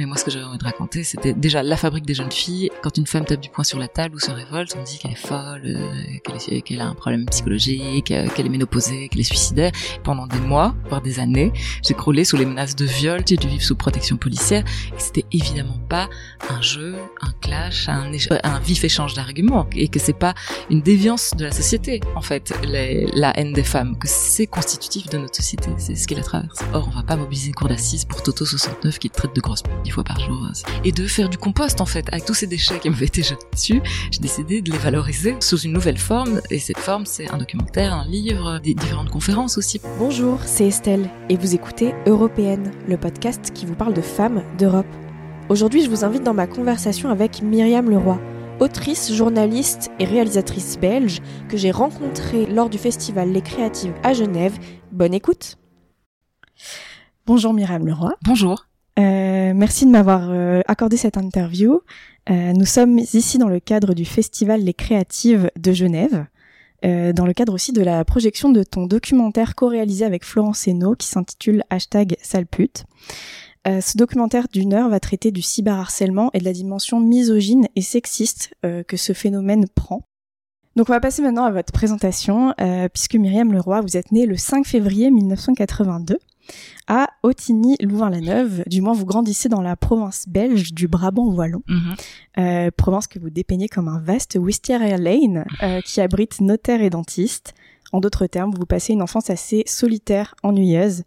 Mais moi, ce que j'avais envie de raconter, c'était déjà la fabrique des jeunes filles. Quand une femme tape du poing sur la table ou se révolte, on dit qu'elle est folle, euh, qu'elle a un problème psychologique, euh, qu'elle est ménopausée, qu'elle est suicidaire. pendant des mois, voire des années, j'ai croulé sous les menaces de viol, j'ai dû vivre sous protection policière. Et c'était évidemment pas un jeu, un clash, un, un vif échange d'arguments. Et que c'est pas une déviance de la société, en fait, la haine des femmes, que c'est constitutif de notre société. C'est ce qui la traverse. Or, on va pas mobiliser une cour d'assises pour Toto 69 qui traite de grosses dix fois par jour. Et de faire du compost, en fait, avec tous ces déchets qui m'avaient été jetés dessus, j'ai décidé de les valoriser sous une nouvelle forme. Et cette forme, c'est un documentaire, un livre, des différentes conférences aussi. Bonjour, c'est Estelle et vous écoutez Européenne, le podcast qui vous parle de femmes d'Europe. Aujourd'hui, je vous invite dans ma conversation avec Myriam Leroy, autrice, journaliste et réalisatrice belge que j'ai rencontrée lors du festival Les Créatives à Genève. Bonne écoute Bonjour Myriam Leroy. Bonjour. Euh, merci de m'avoir euh, accordé cette interview. Euh, nous sommes ici dans le cadre du festival Les Créatives de Genève, dans le cadre aussi de la projection de ton documentaire co-réalisé avec Florence Hainaut qui s'intitule Hashtag Salpute. ce documentaire d'une heure va traiter du cyberharcèlement et de la dimension misogyne et sexiste que ce phénomène prend. Donc on va passer maintenant à votre présentation, puisque Myriam Leroy, vous êtes née le 5 février 1982 à Otigny-Louvain-la-Neuve. Du moins, vous grandissez dans la province belge du Brabant-Wallon, mhm. euh, province que vous dépeignez comme un vaste Wisteria Lane euh, qui abrite notaires et dentistes. En d'autres termes, vous passez une enfance assez solitaire, ennuyeuse.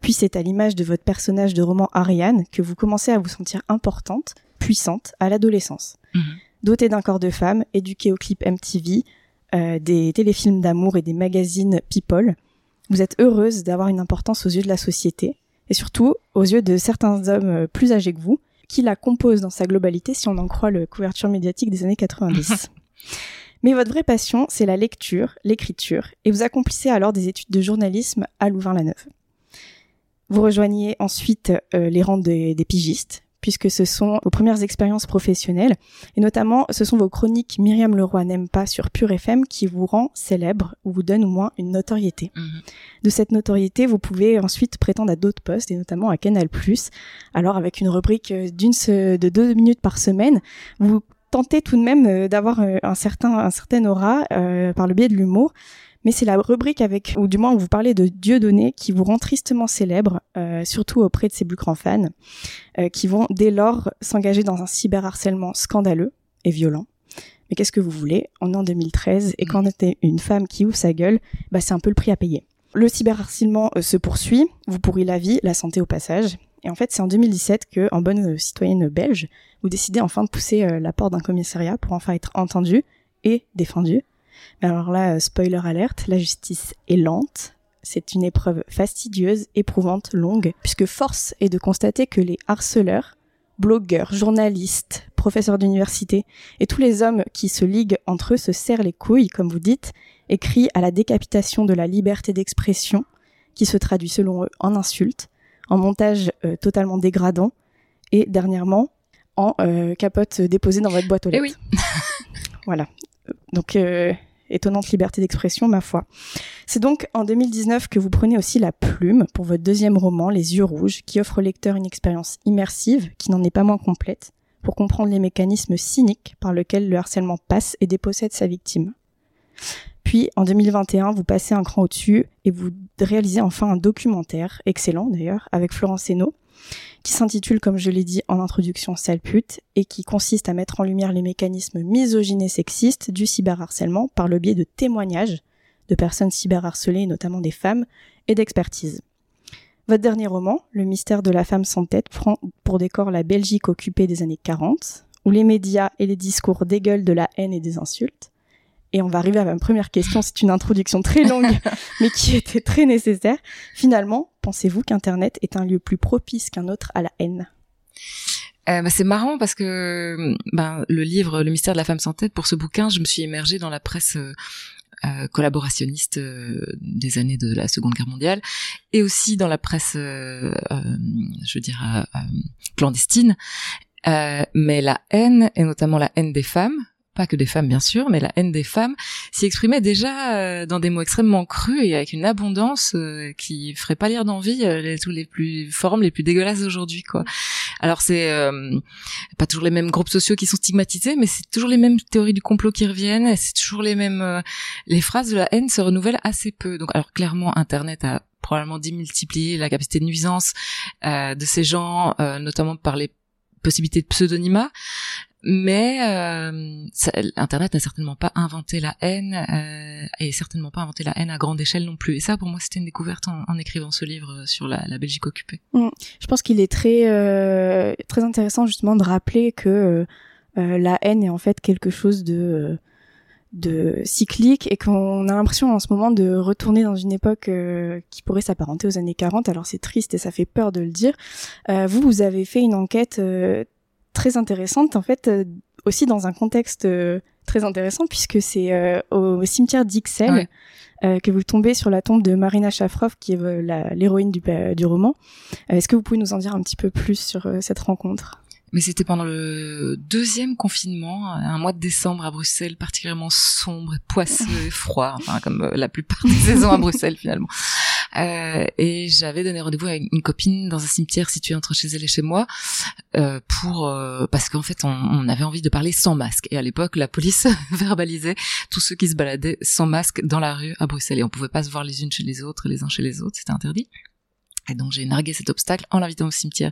Puis c'est à l'image de votre personnage de roman Ariane que vous commencez à vous sentir importante, puissante à l'adolescence. Mhm. Dotée d'un corps de femme, éduquée au clip MTV, euh, des téléfilms d'amour et des magazines People, vous êtes heureuse d'avoir une importance aux yeux de la société, et surtout aux yeux de certains hommes euh, plus âgés que vous, qui la composent dans sa globalité si on en croit le couverture médiatique des années 90. Mais votre vraie passion, c'est la lecture, l'écriture, et vous accomplissez alors des études de journalisme à Louvain-la-Neuve. Vous rejoignez ensuite euh, les rangs des pigistes, puisque ce sont vos premières expériences professionnelles, et notamment ce sont vos chroniques Myriam Leroy n'aime pas sur Pure FM qui vous rend célèbre ou vous donne au moins une notoriété. Mhm. De cette notoriété, vous pouvez ensuite prétendre à d'autres postes, et notamment à Canal+. Alors avec une rubrique d'une de deux minutes par semaine, vous tentez tout de même euh, d'avoir euh, un certain un certain aura euh, par le biais de l'humour mais c'est la rubrique avec, ou du moins vous parlez de Dieu donné qui vous rend tristement célèbre, euh, surtout auprès de ses plus grands fans, euh, qui vont dès lors s'engager dans un cyberharcèlement scandaleux et violent. Mais qu'est-ce que vous voulez? On est en 2013 et quand on était une femme qui ouvre sa gueule, bah c'est un peu le prix à payer. Le cyberharcèlement euh, se poursuit, vous pourrissez la vie, la santé au passage. Et en fait, c'est en 2017 que, en bonne citoyenne belge, vous décidez enfin de pousser la porte d'un commissariat pour enfin être entendu et alors là, euh, spoiler alerte, la justice est lente. C'est une épreuve fastidieuse, éprouvante, longue, puisque force est de constater que les harceleurs, blogueurs, journalistes, professeurs d'université et tous les hommes qui se liguent entre eux se serrent les couilles, comme vous dites, et crient à la décapitation de la liberté d'expression, qui se traduit selon eux en insultes, en montage euh, totalement dégradant, et dernièrement en euh, capote déposée dans votre boîte aux eh lettres. oui. voilà. Donc étonnante liberté d'expression, ma foi. C'est donc en 2019 que vous prenez aussi la plume pour votre deuxième roman, Les yeux rouges, qui offre au lecteur une expérience immersive, qui n'en est pas moins complète, pour comprendre les mécanismes cyniques par lesquels le harcèlement passe et dépossède sa victime. Puis, en 2021, vous passez un cran au-dessus et vous réalisez enfin un documentaire, excellent d'ailleurs, avec Florence Hainaut, qui s'intitule, comme je l'ai dit en introduction, Sale pute, et qui consiste à mettre en lumière les mécanismes misogynes et sexistes du cyberharcèlement par le biais de témoignages de personnes cyberharcelées, notamment des femmes, et d'expertise. Votre dernier roman, Le mystère de la femme sans tête, prend pour décor la Belgique occupée des années 40, où les médias et les discours dégueulent de la haine et des insultes. Et on va arriver à ma première question, c'est une introduction très longue, mais qui était très nécessaire. Finalement, pensez-vous qu'Internet est un lieu plus propice qu'un autre à la haine? Euh, bah, c'est marrant parce que ben, le livre Le mystère de la femme sans tête, pour ce bouquin, je me suis immergée dans la presse euh, euh collaborationniste euh, des années de la Seconde Guerre mondiale et aussi dans la presse, euh, je veux dire, clandestine. mais la haine, et notamment la haine des femmes, pas que des femmes bien sûr, mais la haine des femmes s'y exprimait déjà euh, dans des mots extrêmement crus et avec une abondance euh, qui ferait pas lire d'envie euh, les, tous les plus formes les plus dégueulasses d'aujourd'hui quoi. Alors c'est pas toujours les mêmes groupes sociaux qui sont stigmatisés, mais c'est toujours les mêmes théories du complot qui reviennent, c'est toujours les mêmes les phrases de la haine se renouvellent assez peu. Donc alors clairement internet a probablement démultiplié la capacité de nuisance de ces gens, notamment par les possibilités de pseudonymat mais euh, Internet n'a certainement pas inventé la haine euh, et certainement pas inventé la haine à grande échelle non plus. Et ça, pour moi, c'était une découverte en, écrivant ce livre sur la, Belgique occupée. Mm. Je pense qu'il est très euh, très intéressant justement de rappeler que euh, la haine est en fait quelque chose de de cyclique et qu'on a l'impression en ce moment de retourner dans une époque euh, qui pourrait s'apparenter aux années 40. Alors c'est triste et ça fait peur de le dire. Euh, vous, vous avez fait une enquête euh, très intéressante, en fait, aussi dans un contexte très intéressant puisque c'est au cimetière d'Ixelles. que vous tombez sur la tombe de Marina Shafrov, qui est l'héroïne du, du, roman. Est-ce que vous pouvez nous en dire un petit peu plus sur cette rencontre? Mais c'était pendant le deuxième confinement, un mois de décembre à Bruxelles, particulièrement sombre, poisseux et froid, enfin comme euh, la plupart des saisons à Bruxelles finalement. Euh, et j'avais donné rendez-vous à une copine dans un cimetière situé entre chez elle et chez moi euh, pour euh, parce qu'en fait on, on, avait envie de parler sans masque. Et à l'époque la police verbalisait tous ceux qui se baladaient sans masque dans la rue à Bruxelles. Et on pouvait pas se voir les unes chez les autres les uns chez les autres c'était interdit et donc j'ai nargué cet obstacle en l'invitant au cimetière.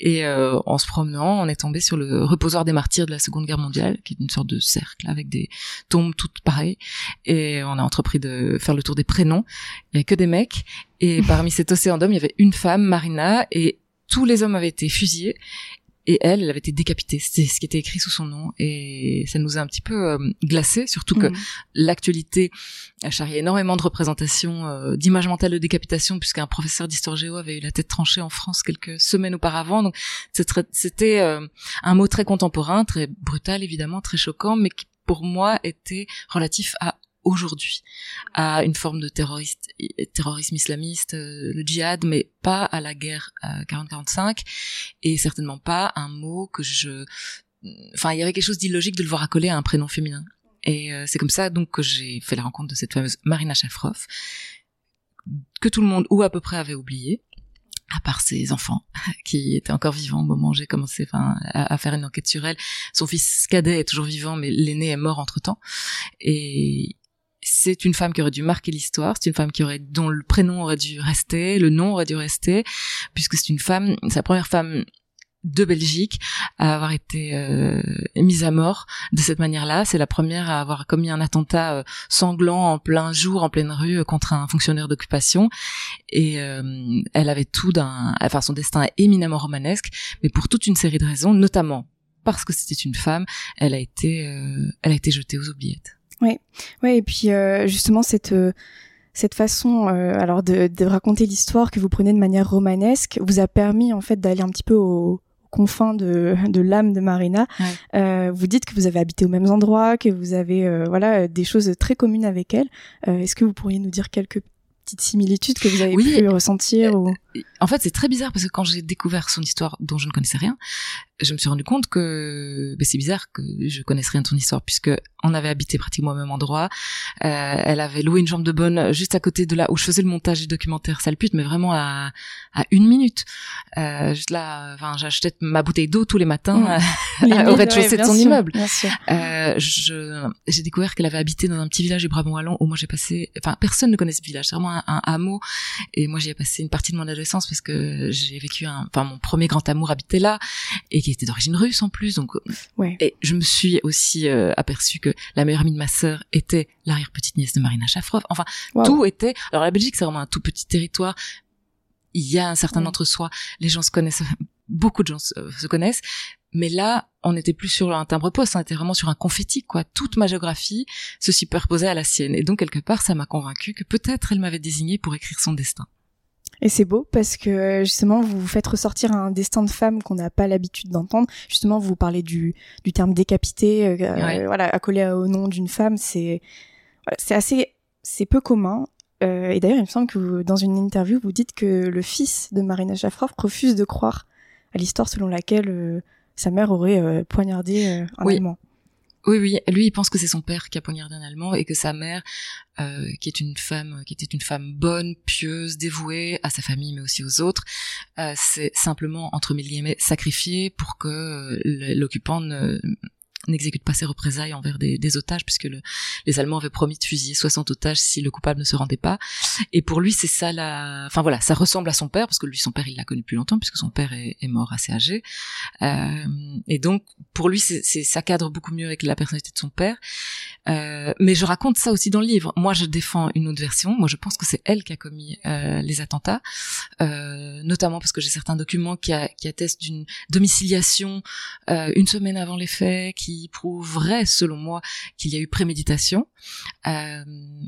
Et euh, en se promenant, on est tombé sur le reposoir des martyrs de la Seconde Guerre mondiale, qui est une sorte de cercle avec des tombes toutes pareilles. Et on a entrepris de faire le tour des prénoms. Il n'y avait que des mecs. Et parmi cet océan d'hommes, il y avait une femme, Marina, et tous les hommes avaient été fusillés et elle, elle avait été décapitée. C'était ce qui était écrit sous son nom. Et ça nous a un petit peu euh, glacé, surtout que mmh. l'actualité a charrié énormément de représentations euh, d'images mentales de décapitation, puisqu'un professeur d'histoire géo avait eu la tête tranchée en France quelques semaines auparavant. Donc c'était euh, un mot très contemporain, très brutal évidemment, très choquant, mais qui pour moi était relatif à aujourd'hui à une forme de terrorisme islamiste, euh, le djihad, mais pas à la guerre 40-45 et certainement pas un mot que je, enfin il y avait quelque chose d'illogique de le voir accolé à un prénom féminin. Et euh, c'est comme ça donc que j'ai fait la rencontre de cette fameuse Marina Shafrov que tout le monde ou à peu près avait oublié à part ses enfants qui étaient encore vivants au moment où j'ai commencé à, à, faire une enquête sur elle son fils cadet est toujours vivant mais l'aîné est mort entre temps et c'est une femme qui aurait dû marquer l'histoire, c'est une femme qui aurait dont le prénom aurait dû rester, le nom aurait dû rester, puisque c'est une femme, la première femme de Belgique à avoir été euh, mise à mort de cette manière-là. C'est la première à avoir commis un attentat euh, sanglant en plein jour, en pleine rue, euh, contre un fonctionnaire d'occupation. Et elle avait tout d'un, enfin son destin est éminemment romanesque, mais pour toute une série de raisons, notamment parce que c'était une femme, elle a été, elle a été jetée aux oubliettes. Oui, ouais, et puis euh, justement cette euh, cette façon euh, alors de, de raconter l'histoire que vous prenez de manière romanesque vous a permis en fait d'aller un petit peu au confins de, de l'âme de Marina. Euh, vous dites que vous avez habité aux mêmes endroits, que vous avez voilà des choses très communes avec elle. Est-ce que vous pourriez nous dire quelques petites similitudes que vous avez pu ressentir ou... En fait, c'est très bizarre parce que quand j'ai découvert son histoire dont je ne connaissais rien, je me suis rendu compte que ben, c'est bizarre que je connaisse rien de son histoire puisque on avait habité pratiquement au même endroit. Euh, elle avait loué une jambe de bonne juste à côté de là où je faisais le montage du documentaire Salpute, mais vraiment à, à une minute. Euh, juste là, enfin, j'achetais ma bouteille d'eau tous les matins mmh. au rez-de-chaussée de son immeuble. Euh, j'ai découvert qu'elle avait habité dans un petit village du Brabant wallon où moi j'ai passé, enfin, personne ne connaît ce village, c'est vraiment un, un, hameau. Et moi j'y ai passé une partie de mon adolescence parce que j'ai vécu un, enfin, mon premier grand amour habitait là et qui était d'origine russe en plus. Donc, ouais. et je me suis aussi euh, aperçue que la meilleure amie de ma sœur était l'arrière-petite nièce de Marina Shafrov. Enfin, tout était. Alors la Belgique, c'est vraiment un tout petit territoire. Il y a un certain entre-soi. Les gens se connaissent. Beaucoup de gens se, connaissent. Mais là, on n'était plus sur un timbre-poste, on était vraiment sur un confetti, quoi. Toute ma géographie se superposait à la sienne. Et donc, quelque part, ça m'a convaincu que peut-être elle m'avait désigné pour écrire son destin. Et c'est beau parce que justement vous vous faites ressortir un destin de femme qu'on n'a pas l'habitude d'entendre. Justement, vous parlez du, du terme décapité, euh, euh, voilà, accolé au nom d'une femme, c'est voilà, c'est assez, c'est peu commun. Euh, et d'ailleurs, il me semble que dans une interview, vous dites que le fils de Marina Shafrov refuse de croire à l'histoire selon laquelle sa mère aurait poignardé un oui. Allemand. Oui, oui. Lui, il pense que c'est son père qui a poignardé un Allemand et que sa mère, euh, qui est une femme, qui était une femme bonne, pieuse, dévouée à sa famille, mais aussi aux autres, euh, c'est simplement entre mille guillemets sacrifiée pour que euh, l'occupant ne n'exécute pas ses représailles envers des, otages, puisque le, les Allemands avaient promis de fusiller 60 otages si le coupable ne se rendait pas. Et pour lui, c'est ça la... Enfin voilà, ça ressemble à son père, parce que lui, son père, il l'a connu plus longtemps, puisque son père est, est mort assez âgé. Euh, et donc, pour lui, c'est, ça cadre beaucoup mieux avec la personnalité de son père. Euh, mais je raconte ça aussi dans le livre. Moi, je défends une autre version. Moi, je pense que c'est elle qui a commis euh, les attentats, euh, notamment parce que j'ai certains documents qui, qui attestent d'une domiciliation euh, une semaine avant les faits, prouverait, selon moi, qu'il y a eu préméditation. Euh,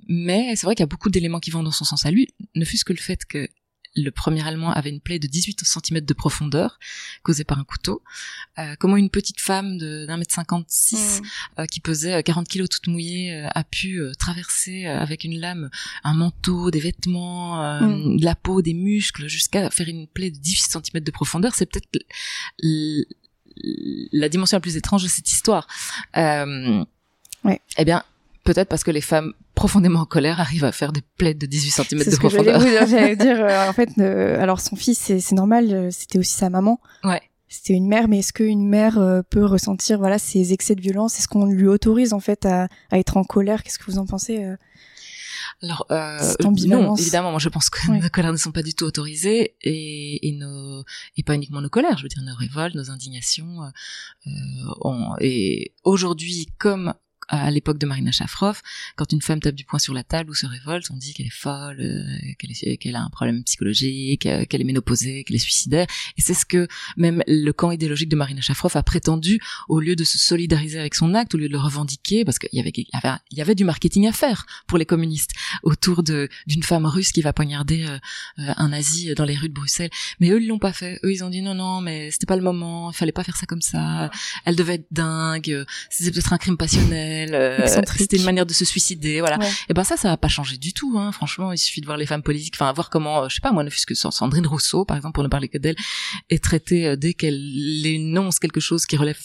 mais c'est vrai qu'il y a beaucoup d'éléments qui vont dans son sens à lui, ne fût-ce que le fait que le premier Allemand avait une plaie de 18 cm de profondeur causée par un couteau. Euh, comment une petite femme d'un mètre 56 mm. euh, qui pesait 40 kilos toute mouillée a pu traverser avec une lame un manteau, des vêtements, mm. de la peau, des muscles jusqu'à faire une plaie de 18 cm de profondeur, c'est peut-être la dimension la plus étrange de cette histoire. Euh, ouais. Eh bien, peut-être parce que les femmes profondément en colère arrivent à faire des plaies de 18 cm de profondeur. J'allais dire, euh, en fait, euh, alors son fils, c'est normal, euh, c'était aussi sa maman. Ouais. C'était une mère, mais est-ce qu'une mère peut ressentir voilà ces excès de violence? Est-ce qu'on lui autorise en fait à, à être en colère? Qu'est-ce que vous en pensez alors euh, non, évidemment, moi je pense que nos colères ne sont pas du tout autorisées et, et nos et pas uniquement nos colères, je veux dire nos révoltes, nos indignations. Euh, on, et aujourd'hui, comme à l'époque de Marina Shafrov, quand une femme tape du poing sur la table ou se révolte, on dit qu'elle est folle, euh, qu'elle a un problème psychologique, euh, qu'elle est ménopausée, qu'elle est suicidaire. Et c'est ce que même le camp idéologique de Marina Shafrov a prétendu, au lieu de se solidariser avec son acte, au lieu de le revendiquer, parce qu'il y avait, du marketing à faire pour les communistes autour d'une femme russe qui va poignarder euh, un nazi dans les rues de Bruxelles. Mais eux, ils l'ont pas fait. Eux, ils ont dit non, non, mais c'était pas le moment, il fallait pas faire ça comme ça. Elle devait être dingue, c'était peut-être un crime passionnel euh, c'était une manière de se suicider, voilà. Et ben ça, ça va pas changer du tout, hein. Franchement, il suffit de voir les femmes politiques, enfin voir comment, euh, je sais pas moi, ne fût-ce que Sandrine Rousseau, par exemple, pour ne parler que d'elle, est traitée euh, dès qu'elle énonce quelque chose qui relève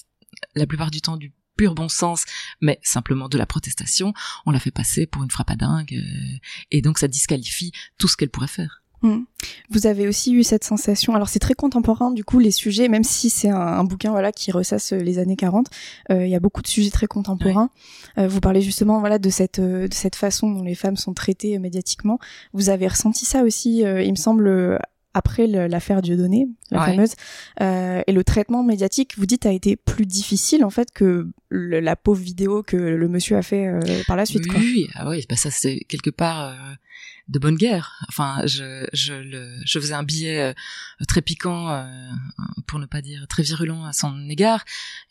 la plupart du temps du pur bon sens, mais simplement de la protestation, on la fait passer pour une frappe à dingue, et donc ça disqualifie tout ce qu'elle pourrait faire. Mm. Vous avez aussi eu cette sensation, alors c'est très contemporain du coup les sujets, même si c'est un, bouquin voilà qui ressasse les années 40, euh, il y a beaucoup de sujets très contemporains. Euh, vous parlez justement voilà de cette euh, de cette façon dont les femmes sont traitées médiatiquement. Vous avez ressenti ça aussi, il me semble après l'affaire Dieudonné, la fameuse, euh, et le traitement médiatique, vous dites, a été plus difficile en fait que la pauvre vidéo que le monsieur a fait par la suite. Oui, oui, ah oui bah ça c'est quelque part de bonne guerre. Enfin, je, je, le, je faisais un billet euh, très piquant, euh, pour ne pas dire très virulent à son égard.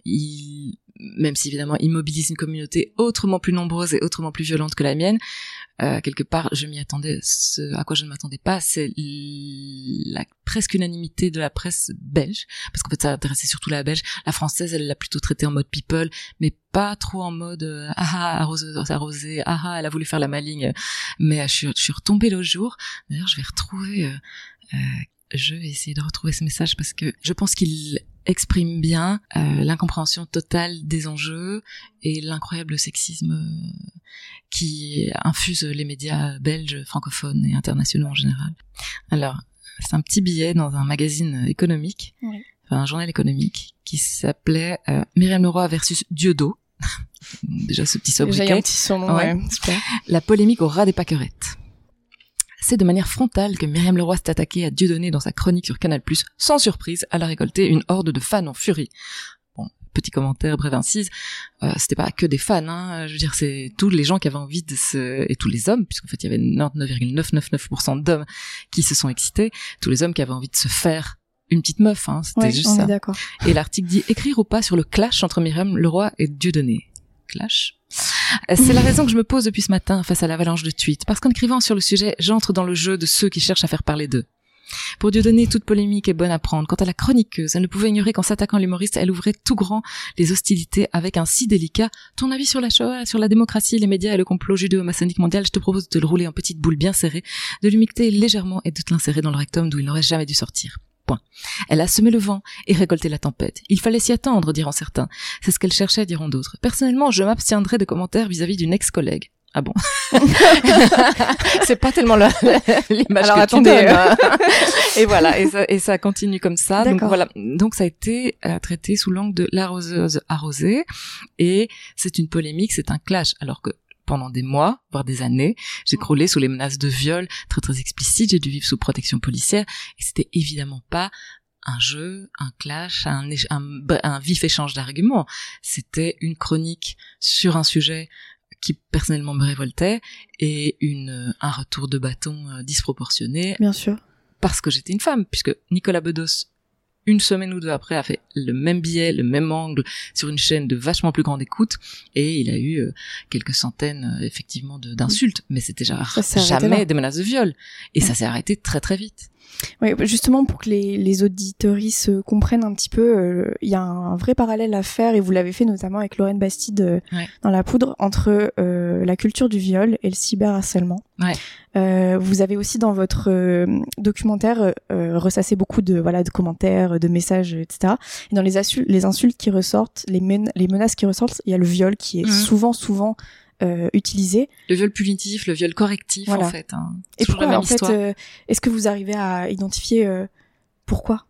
Il, même si évidemment il mobilise une communauté autrement plus nombreuse et autrement plus violente que la mienne, euh, quelque part je m'y attendais. Ce à quoi je ne m'attendais pas, c'est la presque unanimité de la presse belge, parce qu'en fait ça intéressait surtout la belge. La française, elle l'a plutôt traité en mode people, mais pas trop en mode euh, ah ah arrosé, ah ah elle a voulu faire la maligne. Mais euh, je, je suis retombée l'autre jour. D'ailleurs, je vais retrouver. Euh, je vais essayer de retrouver ce message parce que je pense qu'il exprime bien euh, l'incompréhension totale des enjeux et l'incroyable sexisme euh, qui infuse les médias belges, francophones et internationaux en général. Alors, c'est un petit billet dans un magazine économique, enfin, un journal économique, qui s'appelait euh, Myriam Leroy versus Dieudo. Déjà ce petit sobriquet. La polémique au ras des pâquerettes c'est de manière frontale que Myriam Leroy s'est attaquée à Dieudonné dans sa chronique sur Canal+. Sans surprise, elle a récolté une horde de fans en furie. Bon, petit commentaire, brève incise, euh, c'était pas que des fans, hein, je veux dire, c'est tous les gens qui avaient envie de se... et tous les hommes, puisqu'en fait il y avait 99,999% d'hommes qui se sont excités, tous les hommes qui avaient envie de se faire une petite meuf, hein, c'était juste ça. Et l'article dit écrire ou pas sur le clash entre Myriam Leroy et Dieudonné. Clash euh, c'est la raison que je me pose depuis ce matin face à l'avalanche de tweets, parce qu'en écrivant sur le sujet, j'entre dans le jeu de ceux qui cherchent à faire parler d'eux. Pour Dieu donner, toute polémique est bonne à prendre. Quant à la chroniqueuse, elle ne pouvait ignorer qu'en s'attaquant à l'humoriste, elle ouvrait tout grand les hostilités avec un si délicat. Ton avis sur la Shoah, sur la démocratie, les médias et le complot judéo-maçonnique mondial, je te propose de le rouler en petite boule bien serrée, de l'humecter légèrement et de te l'insérer dans le rectum d'où il n'aurait jamais dû sortir. Point. Elle a semé le vent et récolté la tempête. Il fallait s'y attendre, diront certains. C'est ce qu'elle cherchait, diront d'autres. Personnellement, je m'abstiendrai de commentaires vis-à-vis d'une ex-collègue. Ah bon? C'est pas tellement l'image que tu donnes. Hein. et voilà, et ça, et ça continue comme ça. Donc voilà, donc ça a été euh, traité sous l'angle de l'arroseuse arrosée, et c'est une polémique, c'est un clash, alors que pendant des mois, voire des années. J'ai croulé sous les menaces de viol très très explicites. J'ai dû vivre sous protection policière et c'était évidemment pas un jeu, un clash, un, un, vif échange d'arguments. C'était une chronique sur un sujet qui personnellement me révoltait et une un retour de bâton euh, disproportionné. Bien sûr. Parce que j'étais une femme, puisque Nicolas Bedos une semaine ou deux après, a fait le même billet, le même angle sur une chaîne de vachement plus grande écoute, et il a eu euh, quelques centaines euh, effectivement d'insultes, mais c'était jamais des menaces de viol, et ça s'est arrêté très très vite. Oui, justement pour que les, les auditories comprennent un petit peu, euh, il y a un vrai parallèle à faire. Et vous l'avez fait notamment avec Lorraine Bastide euh, dans La Poudre entre euh, la culture du viol et le cyberharcèlement. Ouais. vous avez aussi dans votre documentaire ressassé beaucoup de voilà de commentaires, de messages, etc. Et dans les, les insultes qui ressortent, les, les menaces qui ressortent, il y a le viol qui est mmh. souvent souvent euh, utilisé. Le viol punitif, le viol correctif, en fait. Hein. Et pourquoi, en fait, euh, est-ce que vous arrivez à identifier euh, pourquoi?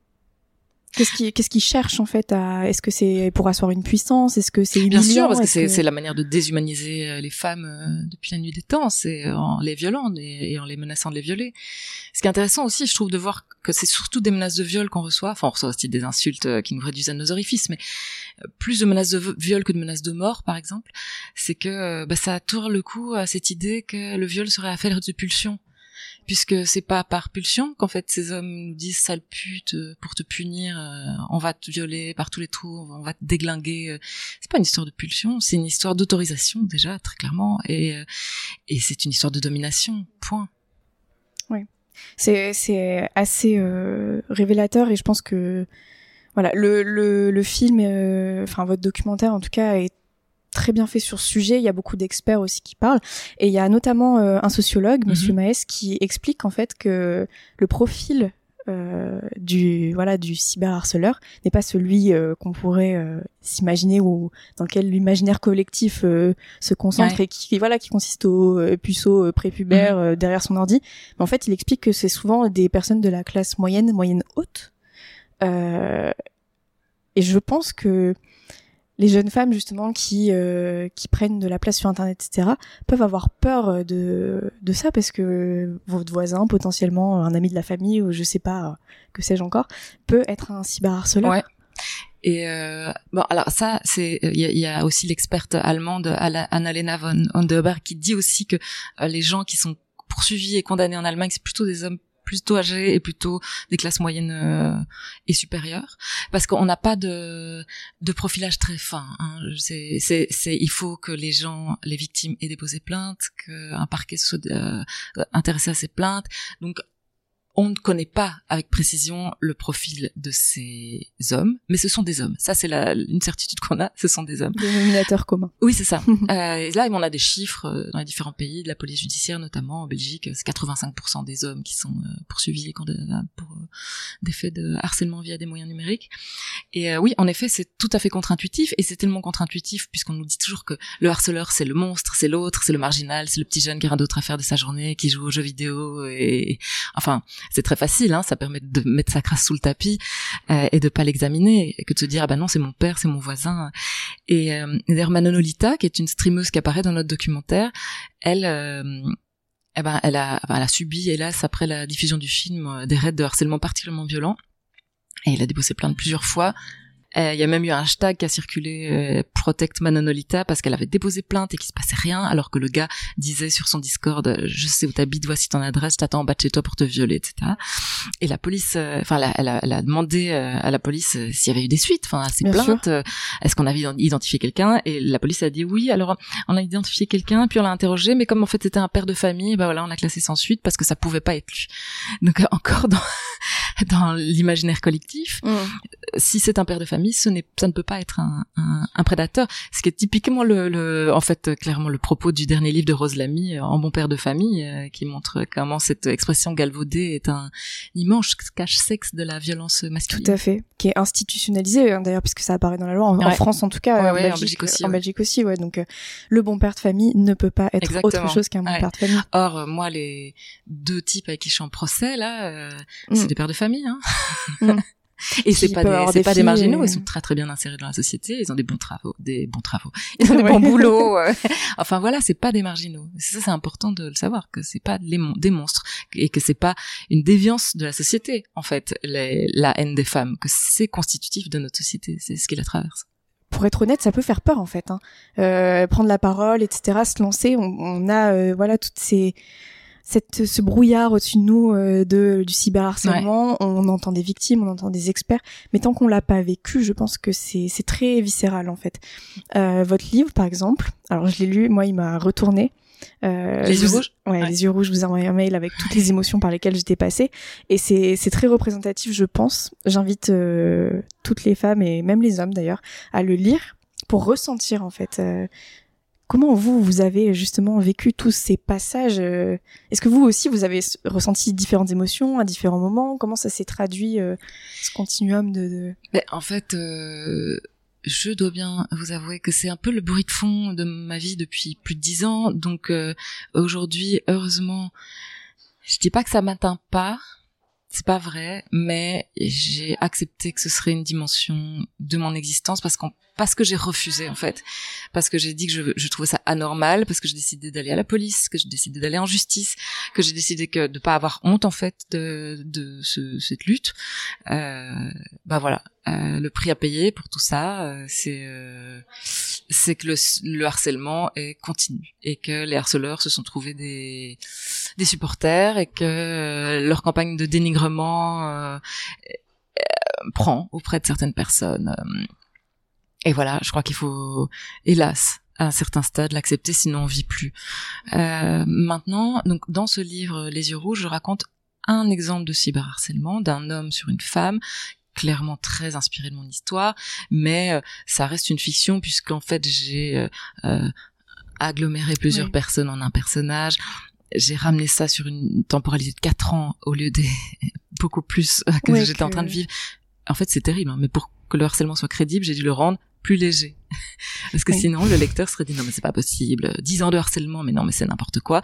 Qu'est-ce qui, qu'est-ce qui cherche en fait à Est-ce que c'est pour asseoir une puissance? Est-ce que c'est Bien sûr, parce que c'est, c'est la manière de déshumaniser euh, les femmes euh, depuis la nuit des temps, c'est en les violant et, en les menaçant de les violer. Ce qui est intéressant aussi, je trouve, de voir que c'est surtout des menaces de viol qu'on reçoit. Enfin, on reçoit aussi des insultes euh, qui nous réduisent à nos orifices, mais plus de menaces de viol que de menaces de mort, par exemple. C'est que bah, ça tourne le coup à cette idée que le viol serait affaire de pulsion puisque c'est pas par pulsion qu'en fait ces hommes disent sale pute euh, pour te punir, euh, on va te violer par tous les trous, on va te déglinguer. Euh. C'est pas une histoire de pulsion, c'est une histoire d'autorisation déjà très clairement et et c'est une histoire de domination. Point. Oui, c'est assez révélateur et je pense que voilà le, le film, enfin votre documentaire en tout cas est très bien fait sur ce sujet. Il y a beaucoup d'experts aussi qui parlent. Et il y a notamment euh, un sociologue, mhm. Monsieur Maes, qui explique en fait que le profil euh, du voilà du cyberharceleur n'est pas celui euh, qu'on pourrait s'imaginer ou dans lequel l'imaginaire collectif se concentre et qui voilà qui consiste au puceau prépubère mhm. derrière son ordi. Mais en fait, il explique que c'est souvent des personnes de la classe moyenne, moyenne haute. et je pense que les jeunes femmes justement qui euh, qui prennent de la place sur internet etc peuvent avoir peur euh, de de ça parce que votre voisin potentiellement un ami de la famille ou je sais pas que sais-je encore peut être un cyberharceleur ouais. Et euh, bon, alors ça, c'est il y a, aussi l'experte allemande Annalena von Onderberg qui dit aussi que les gens qui sont poursuivis et condamnés en Allemagne, c'est plutôt des hommes plutôt âgés et plutôt des classes moyennes euh, et supérieures parce qu'on n'a pas de de profilage très fin hein. c'est c'est c'est il faut que les gens les victimes aient déposé plainte qu'un parquet soit euh, intéressé à ces plaintes donc on ne connaît pas avec précision le profil de ces hommes, mais ce sont des hommes. Ça, c'est une certitude qu'on a, ce sont des hommes. Dénominateur commun. Oui, c'est ça. euh, et là, on a des chiffres euh, dans les différents pays, de la police judiciaire notamment, en Belgique, c'est 85% des hommes qui sont euh, poursuivis et condamnés pour euh, des faits de harcèlement via des moyens numériques. Et oui, en effet, c'est tout à fait contre-intuitif, et c'est tellement contre-intuitif puisqu'on nous dit toujours que le harceleur, c'est le monstre, c'est l'autre, c'est le marginal, c'est le petit jeune qui a rien d'autre à faire de sa journée, qui joue aux jeux vidéo, et enfin, c'est très facile, hein, ça permet de mettre sa crasse sous le tapis euh, et de pas l'examiner, que de se dire ah ben non c'est mon père, c'est mon voisin. Et euh, d'ailleurs qui est une streameuse qui apparaît dans notre documentaire, elle euh, eh ben, elle a, elle a subi, hélas, après la diffusion du film, euh, des raids de harcèlement particulièrement violents. Et elle a déposé plainte plusieurs fois. Euh, il y a même eu un hashtag qui a circulé euh, Protect Manonolita parce qu'elle avait déposé plainte et qu'il se passait rien alors que le gars disait sur son Discord euh, je sais où t'habites voici ton adresse t'attends en bas de chez toi pour te violer etc et la police enfin elle, elle, a, demandé à la police s'il y avait eu des suites enfin à ces plaintes est-ce qu'on avait identifié quelqu'un? Et la police a dit oui alors on a identifié quelqu'un puis on l'a interrogé mais comme en fait c'était un père de famille ben voilà on a classé sans suite parce que ça pouvait pas être lui. Donc encore dans dans l'imaginaire collectif mm. si c'est un père de famille famille, ce n'est, ça ne peut pas être un, un, un, prédateur. Ce qui est typiquement le, le, en fait, clairement le propos du dernier livre de Rose Lamy, En bon père de famille, qui montre comment cette expression galvaudée est un immense cache-sexe de la violence masculine. Tout à fait, qui est institutionnalisé hein, d'ailleurs, puisque ça apparaît dans la loi en, France en tout cas, en, Belgique, aussi. En Belgique aussi, ouais. Donc, le bon père de famille ne peut pas être autre chose qu'un bon père de famille. Or, moi, les deux types avec qui je suis en procès là, mm. c'est des pères de famille. Hein. Mm. Et c'est pas des, c'est pas des marginaux, ils sont très très bien insérés dans la société, ils ont des bons travaux, des bons travaux, ils ont des bons boulots. enfin voilà, c'est pas des marginaux. Ça c'est important de le savoir que c'est pas les des monstres et que c'est pas une déviance de la société en fait, les, la haine des femmes, que c'est constitutif de notre société, c'est ce qui la traverse pour être honnête, ça peut faire peur en fait. Hein. Euh, prendre la parole, etc., se lancer, on, on a euh, voilà toutes ces cette, ce brouillard au-dessus de nous euh, de, du cyberharcèlement. On entend des victimes, on entend des experts, mais tant qu'on l'a pas vécu, je pense que c'est très viscéral en fait. Euh, votre livre, par exemple, alors je l'ai lu, moi il m'a retourné. Euh, les yeux rouges? Ouais, les yeux rouges. Je vous ai envoyé un mail avec toutes les émotions par lesquelles j'étais passée, et c'est c'est très représentatif, je pense. J'invite euh, toutes les femmes et même les hommes d'ailleurs à le lire pour ressentir en fait euh, Comment vous, vous avez justement vécu tous ces passages euh, Est-ce que vous aussi, vous avez ressenti différentes émotions à différents moments? Comment ça s'est traduit, euh, ce continuum de... Ben, en fait, euh, je dois bien vous avouer que c'est un peu le bruit de fond de ma vie depuis plus de dix ans. Donc aujourd'hui, heureusement, je dis pas que ça m'atteint pas, c'est pas vrai, mais j'ai accepté que ce serait une dimension de mon existence parce qu'en parce que j'ai refusé en fait, parce que j'ai dit que je, je, trouvais ça anormal, parce que j'ai décidé d'aller à la police, que j'ai décidé d'aller en justice, que j'ai décidé que de pas avoir honte en fait de, de ce, cette lutte. Euh, bah voilà, euh, le prix à payer pour tout ça, euh, c'est euh, que le, le, harcèlement est continu et que les harceleurs se sont trouvés des des supporters et que euh, leur campagne de dénigrement prend auprès de certaines personnes. Et voilà, je crois qu'il faut, hélas, à un certain stade, l'accepter, sinon on vit plus. Maintenant, donc dans ce livre Les yeux rouges, je raconte un exemple de cyberharcèlement d'un homme sur une femme clairement très inspiré de mon histoire, mais euh, ça reste une fiction puisqu'en fait j'ai euh, euh aggloméré plusieurs personnes en un personnage. J'ai ramené ça sur une temporalité de quatre ans au lieu des beaucoup plus que j'étais en train de vivre. En fait, c'est terrible, hein, mais pour que le harcèlement soit crédible, j'ai dû le rendre plus léger. Parce que sinon, le lecteur serait dit non mais c'est pas possible, dix ans de harcèlement, mais non mais c'est n'importe quoi.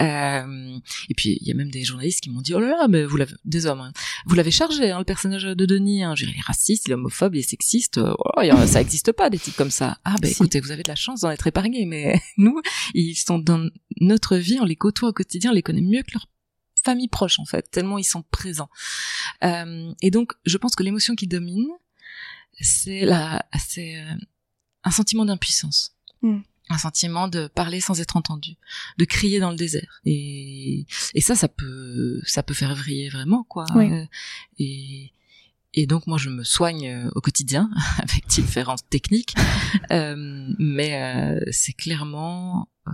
Euh, et puis il y a même des journalistes qui m'ont dit oh là là, mais vous l'avez des hommes, hein. vous l'avez chargé hein, le personnage de Denis, hein. il est raciste, il est homophobe, il est sexiste, oh, ça existe pas des types comme ça. Ah ben écoutez, vous avez de la chance d'en être épargné, mais nous ils sont dans notre vie, on les côtoie au quotidien, on les connaît mieux que leur famille proche en fait, tellement ils sont présents. Euh, et donc je pense que l'émotion qui domine c'est la, c'est euh, un sentiment d'impuissance. Hmm. Un sentiment de parler sans être entendu, de crier dans le désert. Et, et ça, ça peut, ça peut faire vriller vraiment, quoi. Euh, et, et donc moi je me soigne euh, au quotidien avec différentes techniques, euh, mais c'est clairement, euh,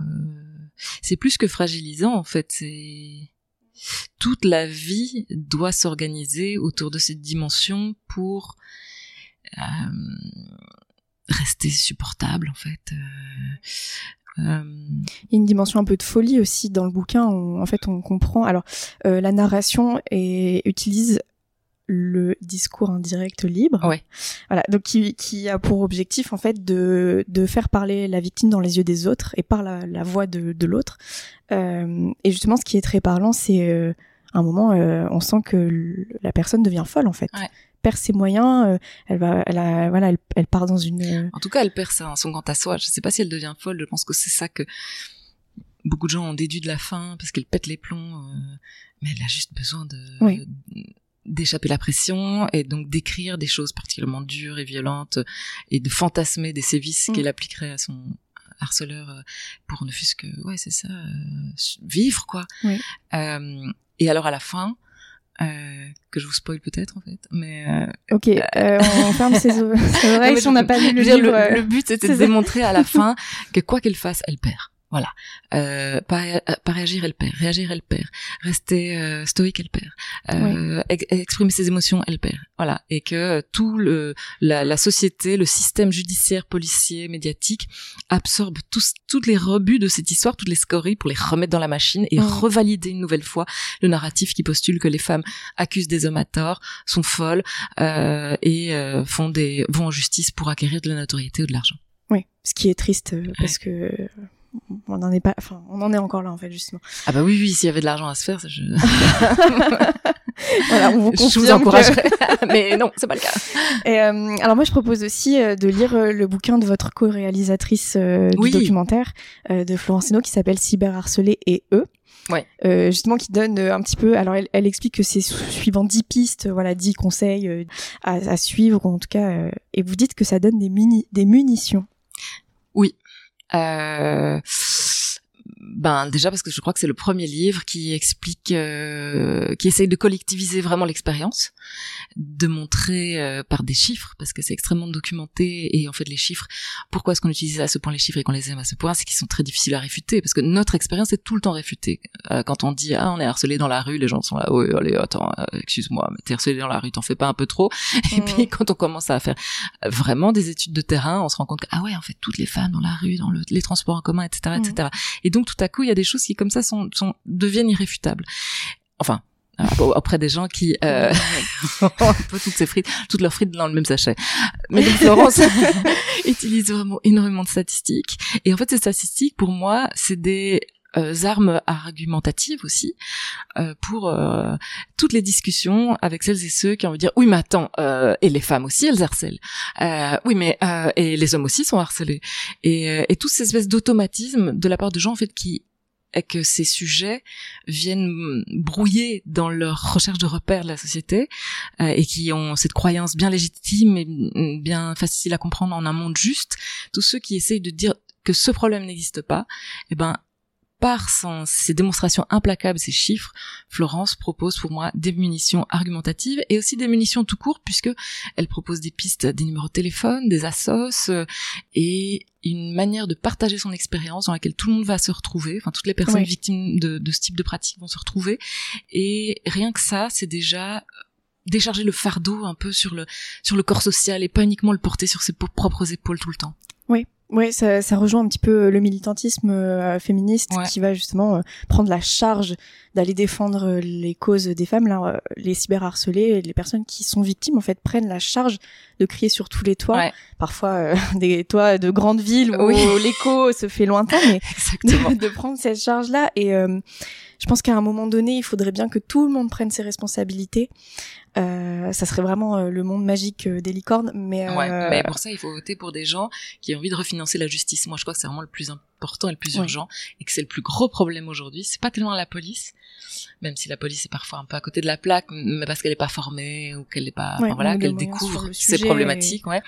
c'est plus que fragilisant en fait. C'est toute la vie doit s'organiser autour de cette dimension pour rester supportable en fait. Euh, euh, Il y a une dimension un peu de folie aussi dans le bouquin. en fait, on comprend. Alors, la narration utilise le discours indirect libre. Ouais. Voilà, donc qui, qui a pour objectif en fait de, de faire parler la victime dans les yeux des autres et par la, la voix de, de l'autre. Euh, et justement, ce qui est très parlant, c'est euh, un moment, euh, on sent que la personne devient folle en fait. Ouais perd ses moyens, euh, elle va, elle a, voilà, elle, elle, part dans une. Euh, en tout cas, elle perd son quant à soi. Je sais pas si elle devient folle. Je pense que c'est ça que beaucoup de gens ont déduit de la fin parce qu'elle pète les plombs, euh, mais elle a juste besoin de. d'échapper la pression et donc d'écrire des choses particulièrement dures et violentes et de fantasmer des sévices mm. qu'elle appliquerait à son harceleur pour ne fût-ce que ouais c'est ça vivre quoi oui. et alors à la fin que je vous spoil peut-être en fait, mais euh, ok, euh, euh on ferme ses, oreilles si on n'a pas lu le livre. Le, but c'était de démontrer à la fin que quoi qu'elle fasse, elle perd. Voilà. Euh, pas, euh, pas réagir, elle perd. Réagir, elle perd. Rester euh, stoïque, elle perd. Euh, Exprimer ses émotions, elle perd. Voilà. Et que tout le la, la, société, le système judiciaire, policier, médiatique absorbe tous toutes les rebuts de cette histoire, toutes les scories pour les remettre dans la machine et revalider une nouvelle fois le narratif qui postule que les femmes accusent des hommes à tort, sont folles euh, et euh, font des vont en justice pour acquérir de la notoriété ou de l'argent. Oui, ce qui est triste parce que on n'en est pas, enfin, on en est encore là en fait justement. Ah bah oui, oui, s'il y avait de l'argent à se faire, je. voilà, on vous je vous encouragerais, mais non, c'est pas le cas. Et euh, alors moi, je propose aussi euh, de lire euh, le bouquin de votre co-réalisatrice du documentaire de Florence qui s'appelle Cyberharcelé et eux. Ouais. justement qui donne un petit peu alors elle, elle explique que c'est suivant dix pistes voilà dix conseils à, à, suivre en tout cas et vous dites que ça donne des mini des munitions oui euh, ben déjà parce que je crois que c'est le premier livre qui explique, euh, qui essaye de collectiviser vraiment l'expérience, de montrer euh, par des chiffres parce que c'est extrêmement documenté et en fait les chiffres, pourquoi est-ce qu'on utilise à ce point les chiffres et qu'on les aime à ce point, c'est qu'ils sont très difficiles à réfuter parce que notre expérience est tout le temps réfutée. Euh, quand on dit ah on est harcelé dans la rue, les gens sont là oui allez attends excuse-moi mais t'es harcelé dans la rue t'en fais pas un peu trop. Et puis quand on commence à faire vraiment des études de terrain, on se rend compte que ah ouais en fait toutes les femmes dans la rue, dans le, les transports en commun etc etc et donc tout à coup, il y a des choses qui, comme ça, sont, sont deviennent irréfutables. Enfin, auprès des gens qui euh, ont toutes ces frites, toutes leurs frites dans le même sachet. Mais donc Florence utilise vraiment énormément de statistiques. Et en fait, ces statistiques, pour moi, c'est des euh, armes argumentatives aussi euh, pour euh, toutes les discussions avec celles et ceux qui ont envie de dire oui mais attends euh, et les femmes aussi elles harcèlent. Euh, oui mais et les hommes aussi sont harcelés. Et, et toutes ces espèces d'automatismes de la part de gens en fait qui que ces sujets viennent brouiller dans leur recherche de repères de la société et qui ont cette croyance bien légitime et bien facile à comprendre en un monde juste, tous ceux qui essayent de dire que ce problème n'existe pas, eh ben par ses démonstrations implacables, ses chiffres, Florence propose pour moi des munitions argumentatives et aussi des munitions tout court puisque elle propose des pistes, des numéros de téléphone, des assos euh, et une manière de partager son expérience dans laquelle tout le monde va se retrouver, enfin toutes les personnes victimes de, de, ce type de pratique vont se retrouver. Et rien que ça, c'est déjà décharger le fardeau un peu sur le sur le corps social et pas uniquement le porter sur ses propres épaules tout le temps. Oui, oui, ça, ça, rejoint un petit peu le militantisme euh, féministe qui va justement euh, prendre la charge d'aller défendre euh, les causes des femmes. Là, les cyberharcelés, les personnes qui sont victimes, en fait, prennent la charge de crier sur tous les toits. Parfois, des toits de grandes villes où l'écho se fait lointain, mais de, de, prendre cette charge-là. Et je pense qu'à un moment donné, il faudrait bien que tout le monde prenne ses responsabilités. Euh, ça serait vraiment euh, le monde magique euh, des licornes, mais, ouais, mais pour ça, il faut voter pour des gens qui ont envie de refinancer la justice. Moi, je crois que c'est vraiment le plus important et le plus urgent, et que c'est le plus gros problème aujourd'hui. C'est pas tellement la police, même si la police est parfois un peu à côté de la plaque, mais parce qu'elle est pas formée ou qu'elle est pas, voilà, qu'elle découvre ces problématiques, ouais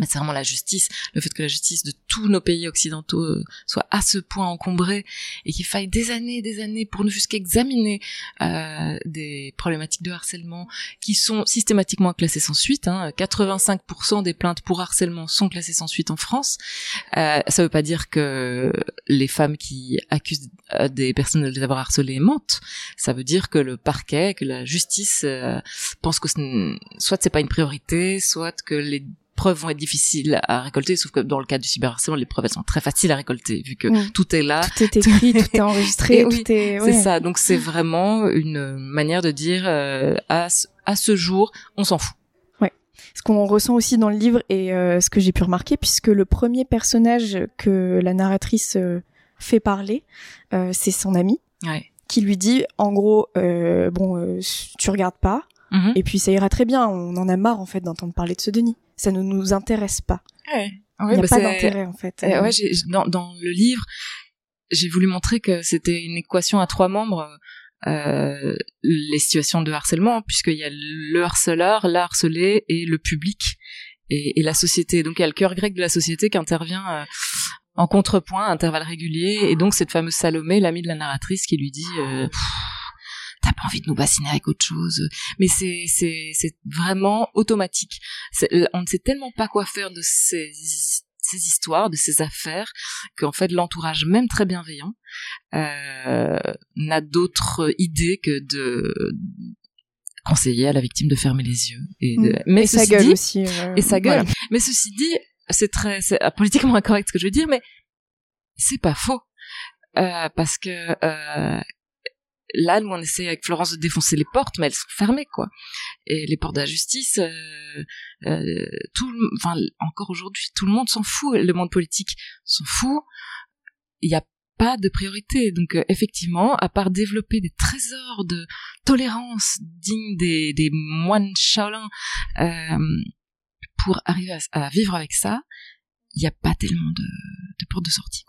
mais c'est vraiment la justice, le fait que la justice de tous nos pays occidentaux euh, soit à ce point encombrée et qu'il faille des années et des années pour ne fût-ce qu'examiner euh, des problématiques de harcèlement qui sont systématiquement classées sans suite. Hein. 85% des plaintes pour harcèlement sont classées sans suite en France. Euh, ça veut pas dire que les femmes qui accusent euh, des personnes de les avoir harcelées mentent. Ça veut dire que le parquet, que la justice euh, pense que ce soit c'est pas une priorité, soit que les preuves vont être difficiles à récolter, sauf que dans le cas du cyberharcèlement, les preuves elles sont très faciles à récolter vu que tout est là, tout est écrit, tout est enregistré, tout est. C'est ça. Donc c'est vraiment une manière de dire euh, à à ce jour, on s'en fout. Ouais. Ce qu'on ressent aussi dans le livre et euh, ce que j'ai pu remarquer, puisque le premier personnage que la narratrice euh, fait parler, c'est son ami, ouais. qui lui dit, en gros, bon, tu regardes pas. Mm-hmm. Et puis ça ira très bien. On en a marre en fait d'entendre parler de ce Denis ça ne nous intéresse pas. Ouais. Il n'y a bah, pas d'intérêt en fait. ouais, dans, dans le livre, j'ai voulu montrer que c'était une équation à trois membres. Euh, les situations de harcèlement, puisqu'il y a le harceleur, l'harcelé et le public et, et, la société. Donc il y a le cœur grec de la société qui intervient euh, en contrepoint à intervalles réguliers. Et donc cette fameuse Salomé, l'amie de la narratrice, qui lui dit euh, t'as pas envie de nous bassiner avec autre chose. Mais c'est c'est c'est vraiment automatique. On ne sait tellement pas quoi faire de ces ces histoires, de ces affaires, qu'en fait l'entourage même très bienveillant euh, n'a d'autre idée que de conseiller à la victime de fermer les yeux et de... Mm. mais et sa gueule aussi et sa gueule mais ceci dit c'est très politiquement incorrect ce que je veux dire mais c'est pas faux euh, parce que euh, là, nous, on essaie avec Florence de défoncer les portes, mais elles sont fermées, quoi. Et les portes de la justice, euh, euh, tout, enfin, encore aujourd'hui, tout le monde s'en fout. Le monde politique s'en fout. Il n'y a pas de priorité. Donc, euh, effectivement, à part développer des trésors de tolérance dignes des, moines Shaolin pour arriver à, vivre avec ça, il n'y a pas tellement de, de portes de sortie.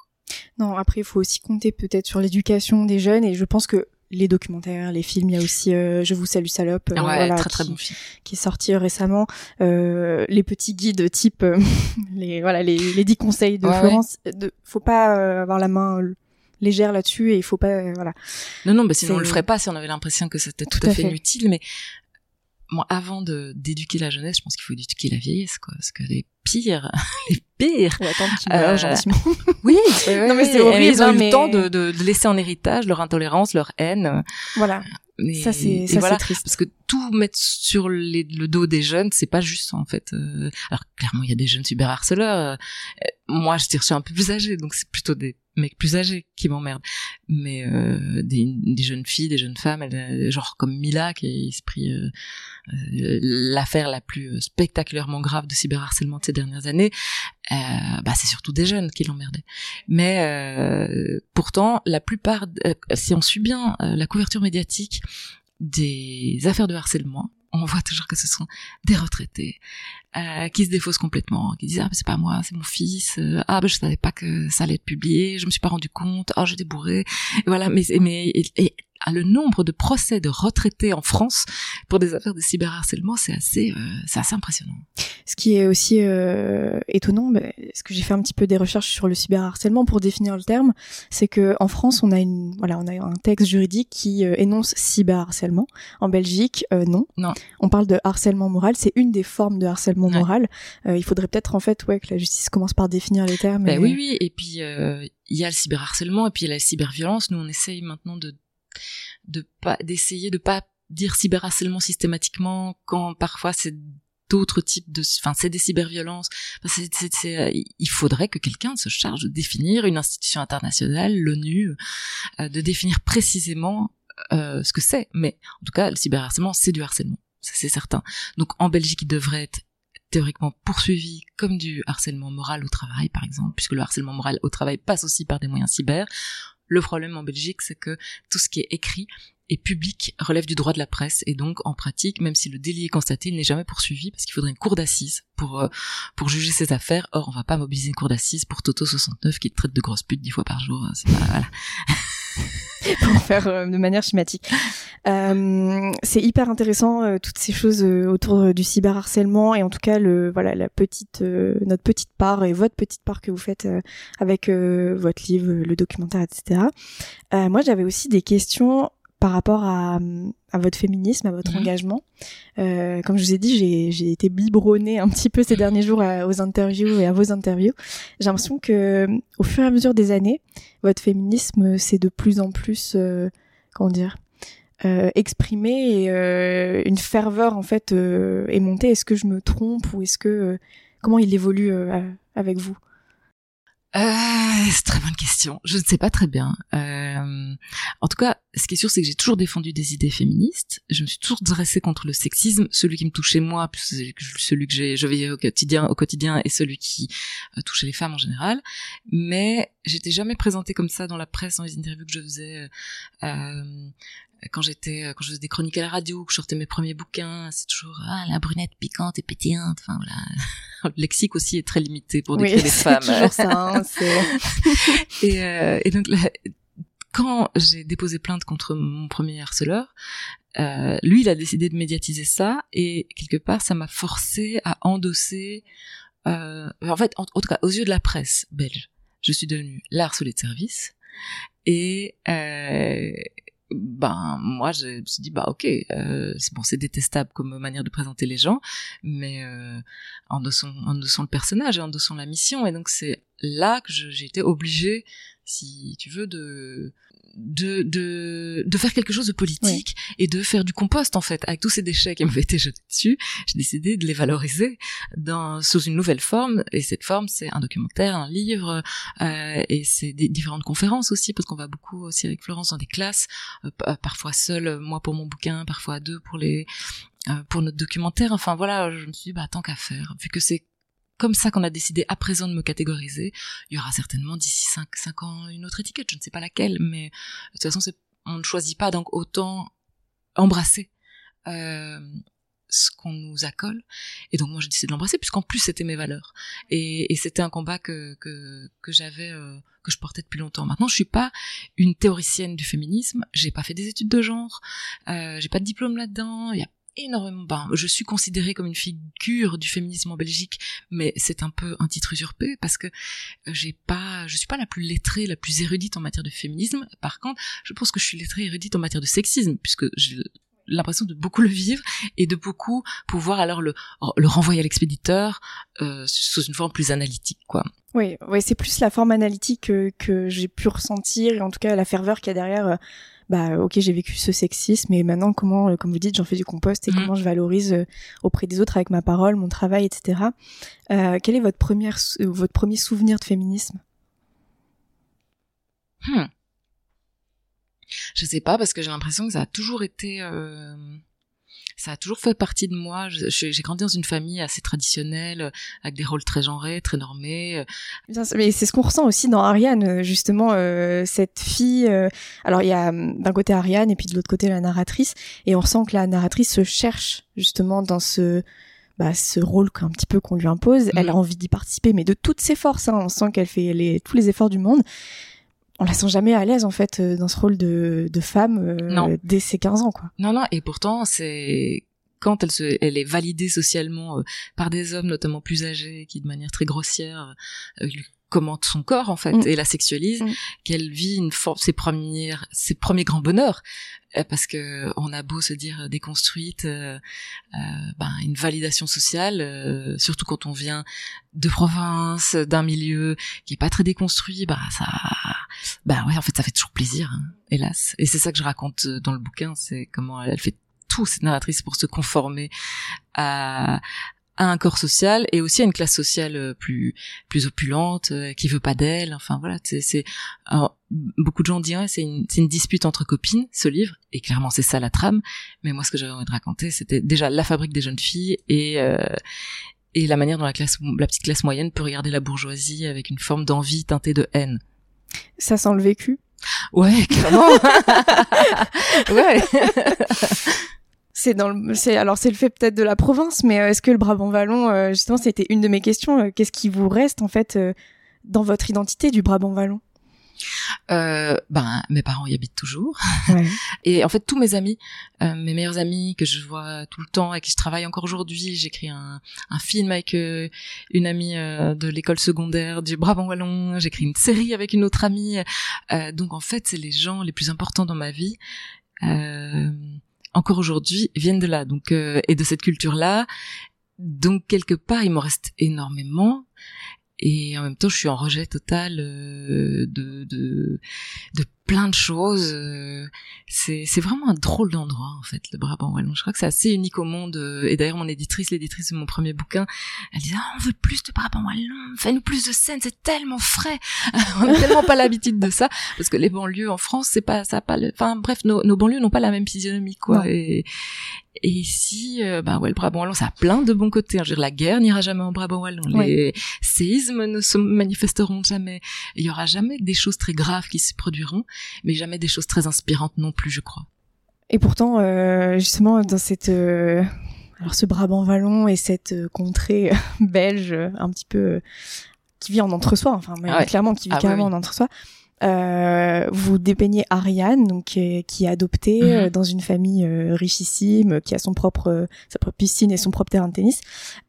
Non, après, il faut aussi compter peut-être sur l'éducation des jeunes, et je pense que les documentaires, les films. Il y a aussi euh, Je vous salue salope, euh, ouais, très, très qui, bon film. qui est sorti récemment. Euh, les petits guides type les voilà les, les 10 conseils de Florence. De, faut pas avoir la main légère là-dessus et il faut pas voilà. Non non, bah sinon on le ferait pas si on avait l'impression que c'était tout, à fait, inutile. Mais moi, avant de d'éduquer la jeunesse, je pense qu'il faut éduquer la vieillesse, quoi. Parce que les pires, les pires. Attends qu'ils meurent gentiment. oui, non mais c'est horrible. Ils ont eu le temps de, de, de, laisser en héritage leur intolérance, leur haine. Voilà. Ça c'est voilà, triste. Parce que tout mettre sur les, le dos des jeunes, c'est pas juste en fait. Euh, alors clairement, il y a des jeunes cyberharceleurs. Euh, moi, je tire sur un peu plus âgé, donc c'est plutôt des mecs plus âgés qui m'emmerdent. Mais euh, des, des, jeunes filles, des jeunes femmes, genre comme Mila qui s'est pris euh, euh, l'affaire la plus spectaculairement grave de cyberharcèlement de ces dernières années, euh, bah c'est surtout des jeunes qui l'emmerdaient. Mais euh, pourtant, la plupart, si on suit bien la couverture médiatique des affaires de harcèlement, on voit toujours que ce sont des retraités euh, qui se défaussent complètement, qui disent ah c'est pas moi, c'est mon fils, euh, ah ben je savais pas que ça allait être publié, je me suis pas rendu compte, ah j'étais bourré, voilà mais mais et, le nombre de procès de retraités en France pour des affaires de cyberharcèlement, c'est assez, euh, c'est assez impressionnant. Ce qui est aussi euh, étonnant, bah, ce que j'ai fait un petit peu des recherches sur le cyberharcèlement pour définir le terme, c'est que en France, on a une, voilà, on a un texte juridique qui euh, énonce cyberharcèlement. En Belgique, non. Non. On parle de harcèlement moral. C'est une des formes de harcèlement moral. il faudrait peut-être en fait, ouais, que la justice commence par définir les termes. Ben oui, oui. Et puis il y a le cyberharcèlement et puis il y a la cyberviolence. Nous, on essaye maintenant de de pas d'essayer de pas dire cyberharcèlement systématiquement quand parfois c'est d'autres types de enfin c'est des cyberviolences. C'est, il faudrait que quelqu'un se charge de définir une institution internationale l'ONU euh, de définir précisément euh, ce que c'est. Mais en tout cas le cyberharcèlement c'est du harcèlement. C'est certain. Donc en Belgique il devrait être théoriquement poursuivi comme du harcèlement moral au travail par exemple puisque le harcèlement moral au travail passe aussi par des moyens cyber le problème en Belgique, c'est que tout ce qui est écrit et public relève du droit de la presse et donc en pratique, même si le délit est constaté, il n'est jamais poursuivi parce qu'il faudrait une cour d'assises pour euh, pour juger ces affaires. Or, on va pas mobiliser une cour d'assises pour Toto 69 qui traite de grosses putes dix fois par jour. pour faire euh, de manière schématique. Euh, c'est hyper intéressant euh, toutes ces choses autour du cyberharcèlement et en tout cas le voilà la petite notre petite part et votre petite part que vous faites avec votre livre, le documentaire, etc. moi j'avais aussi des questions par rapport à, à votre féminisme, à votre mhm. engagement. Euh, comme je vous ai dit, j'ai été biberonnée un petit peu ces derniers jours aux interviews et à vos interviews. J'ai l'impression que, au fur et à mesure des années, votre féminisme c'est de plus en plus, euh, comment dire, euh, exprimé et euh, une ferveur en fait euh, est montée. Est-ce que je me trompe ou est-ce que comment il évolue avec vous? Euh, c'est très bonne question. Je ne sais pas très bien. Euh, en tout cas, ce qui est sûr, c'est que j'ai toujours défendu des idées féministes. Je me suis toujours dressée contre le sexisme, celui qui me touchait moi, celui que je veillais au quotidien, au quotidien, et celui qui euh, touchait les femmes en général. Mais j'étais jamais présentée comme ça dans la presse, dans les interviews que je faisais. Euh, quand j'étais quand je faisais des chroniques à la radio, que je sortais mes premiers bouquins, c'est toujours ah la brunette piquante et pétillante. Enfin voilà, le lexique aussi est très limité pour décrire les femmes. toujours ça. Hein, et, euh, et donc quand j'ai déposé plainte contre mon premier harceleur, euh, lui il a décidé de médiatiser ça et quelque part ça m'a forcé à endosser. Euh, en fait, en, en, tout cas aux yeux de la presse belge, je suis devenue la harcelée de service et euh, ben moi je me suis dit bah ok euh, c'est bon c'est détestable comme manière de présenter les gens mais euh, en endossant en le personnage et en endossant la mission. Et donc c'est là que j'ai été obligée si tu veux de de, de, de faire quelque chose de politique et de faire du compost en fait. Avec tous ces déchets qui m'avaient été jetés dessus j'ai décidé de les valoriser dans sous une nouvelle forme. Et cette forme c'est un documentaire un livre euh, et c'est des différentes conférences aussi parce qu'on va beaucoup aussi avec Florence dans des classes euh, parfois seul moi pour mon bouquin parfois deux pour les euh, pour notre documentaire. Enfin voilà je me suis dit bah tant qu'à faire. Vu que c'est comme ça qu'on a décidé à présent de me catégoriser. Il y aura certainement d'ici 5, 5 ans une autre étiquette, je ne sais pas laquelle, mais de toute façon, on ne choisit pas, donc autant embrasser euh, ce qu'on nous accole. Et donc moi, j'ai décidé de l'embrasser, puisqu'en plus, c'était mes valeurs. Et, c'était un combat que, que, j'avais... Euh, que je portais depuis longtemps. Maintenant, je suis pas une théoricienne du féminisme. J'ai pas fait des études de genre. Euh, j'ai pas de diplôme là-dedans. Il a énormément. Ben, je suis considérée comme une figure du féminisme en Belgique, mais c'est un peu un titre usurpé parce que j'ai pas, je suis pas la plus lettrée, la plus érudite en matière de féminisme. Par contre, je pense que je suis lettrée érudite en matière de sexisme, puisque j'ai l'impression de beaucoup le vivre et de beaucoup pouvoir alors le, le renvoyer à l'expéditeur euh, sous une forme plus analytique, quoi. Oui, oui, c'est plus la forme analytique que, que j'ai pu ressentir et en tout cas la ferveur qu'il y a derrière. Euh, bah ok j'ai vécu ce sexisme et maintenant comment euh, comme vous dites j'en fais du compost et mm. comment je valorise euh, auprès des autres avec ma parole mon travail etc euh, quel est votre première votre premier souvenir de féminisme? Hmm. je sais pas parce que j'ai l'impression que ça a toujours été ça a toujours fait partie de moi. J'ai grandi dans une famille assez traditionnelle, euh, avec des rôles très genrés, très normés. Euh. Mais c'est ce qu'on ressent aussi dans Ariane, euh, justement, cette fille. alors il y a hum, d'un côté Ariane et puis de l'autre côté la narratrice, et on ressent que la narratrice se cherche justement dans ce bah, ce rôle qu'un petit peu qu'on lui impose. Elle a mm. envie d'y participer, mais de toutes ses forces. Hein. On sent qu'elle fait les, tous les efforts du monde on la sent jamais à l'aise en fait euh, dans ce rôle de, de femme euh, dès ses 15 ans quoi. Non non et pourtant c'est quand elle se elle est validée socialement euh, par des hommes notamment plus âgés qui de manière très grossière lui commente son corps en fait mm. et la sexualise mm. qu'elle vit une ses premières ses premiers grands bonheurs euh, parce que on a beau se dire déconstruite euh, euh, ben une validation sociale surtout quand on vient de province d'un milieu qui est pas très déconstruit bah ça bah ouais en fait ça fait toujours plaisir hein, hélas. Et c'est ça que je raconte dans le bouquin c'est comment elle fait tout cette narratrice pour se conformer à à un corps social et aussi à une classe sociale euh, plus plus opulente euh, qui veut pas d'elle. Enfin voilà c'est beaucoup de gens disent c'est une c'est une dispute entre copines ce livre et clairement c'est ça la trame. Mais moi ce que j'avais envie de raconter c'était déjà la fabrique des jeunes filles et euh, et la manière dont la classe la petite classe moyenne peut regarder la bourgeoisie avec une forme d'envie teintée de haine. Ça sent le vécu? Ouais clairement. Ouais c'est dans le, c'est alors c'est le fait peut-être de la province, mais euh, est-ce que le Brabant wallon, euh, justement, c'était une de mes questions. Euh, qu'est-ce qui vous reste en fait dans votre identité du Brabant wallon euh, ben mes parents y habitent toujours. Et en fait tous mes amis mes meilleurs amis que je vois tout le temps avec qui je travaille encore aujourd'hui j'écris un, un film avec une amie de l'école secondaire du Brabant wallon j'écris une série avec une autre amie. Donc en fait c'est les gens les plus importants dans ma vie encore aujourd'hui viennent de là, donc euh, et de cette culture-là. Donc quelque part, il m'en reste énormément et en même temps je suis en rejet total euh, de, de, de plein de choses euh, c'est c'est vraiment un drôle d'endroit en fait le Brabant wallon je crois que c'est assez unique au monde euh, et d'ailleurs mon éditrice l'éditrice de mon premier bouquin elle disait ah, on veut plus de Brabant wallon fais-nous plus de scènes c'est tellement frais on n'a tellement pas l'habitude de ça parce que les banlieues en France c'est pas ça a pas le... enfin bref nos, nos banlieues n'ont pas la même physionomie quoi et et ici, euh, bah ouais, le Brabant wallon, ça a plein de bons côtés. Hein. Je veux dire, la guerre n'ira jamais en Brabant wallon. Les séismes ne se manifesteront jamais. Il y aura jamais des choses très graves qui se produiront, mais jamais des choses très inspirantes non plus, je crois. Et pourtant, euh, justement, dans cette euh, alors ce Brabant wallon et cette euh, contrée belge un petit peu qui vit en entre-soi, enfin ah clairement qui vit ah carrément en entre-soi. Vous dépeignez Ariane, donc qui est, adoptée mhm. dans une famille richissime, qui a son propre sa propre piscine et son propre terrain de tennis.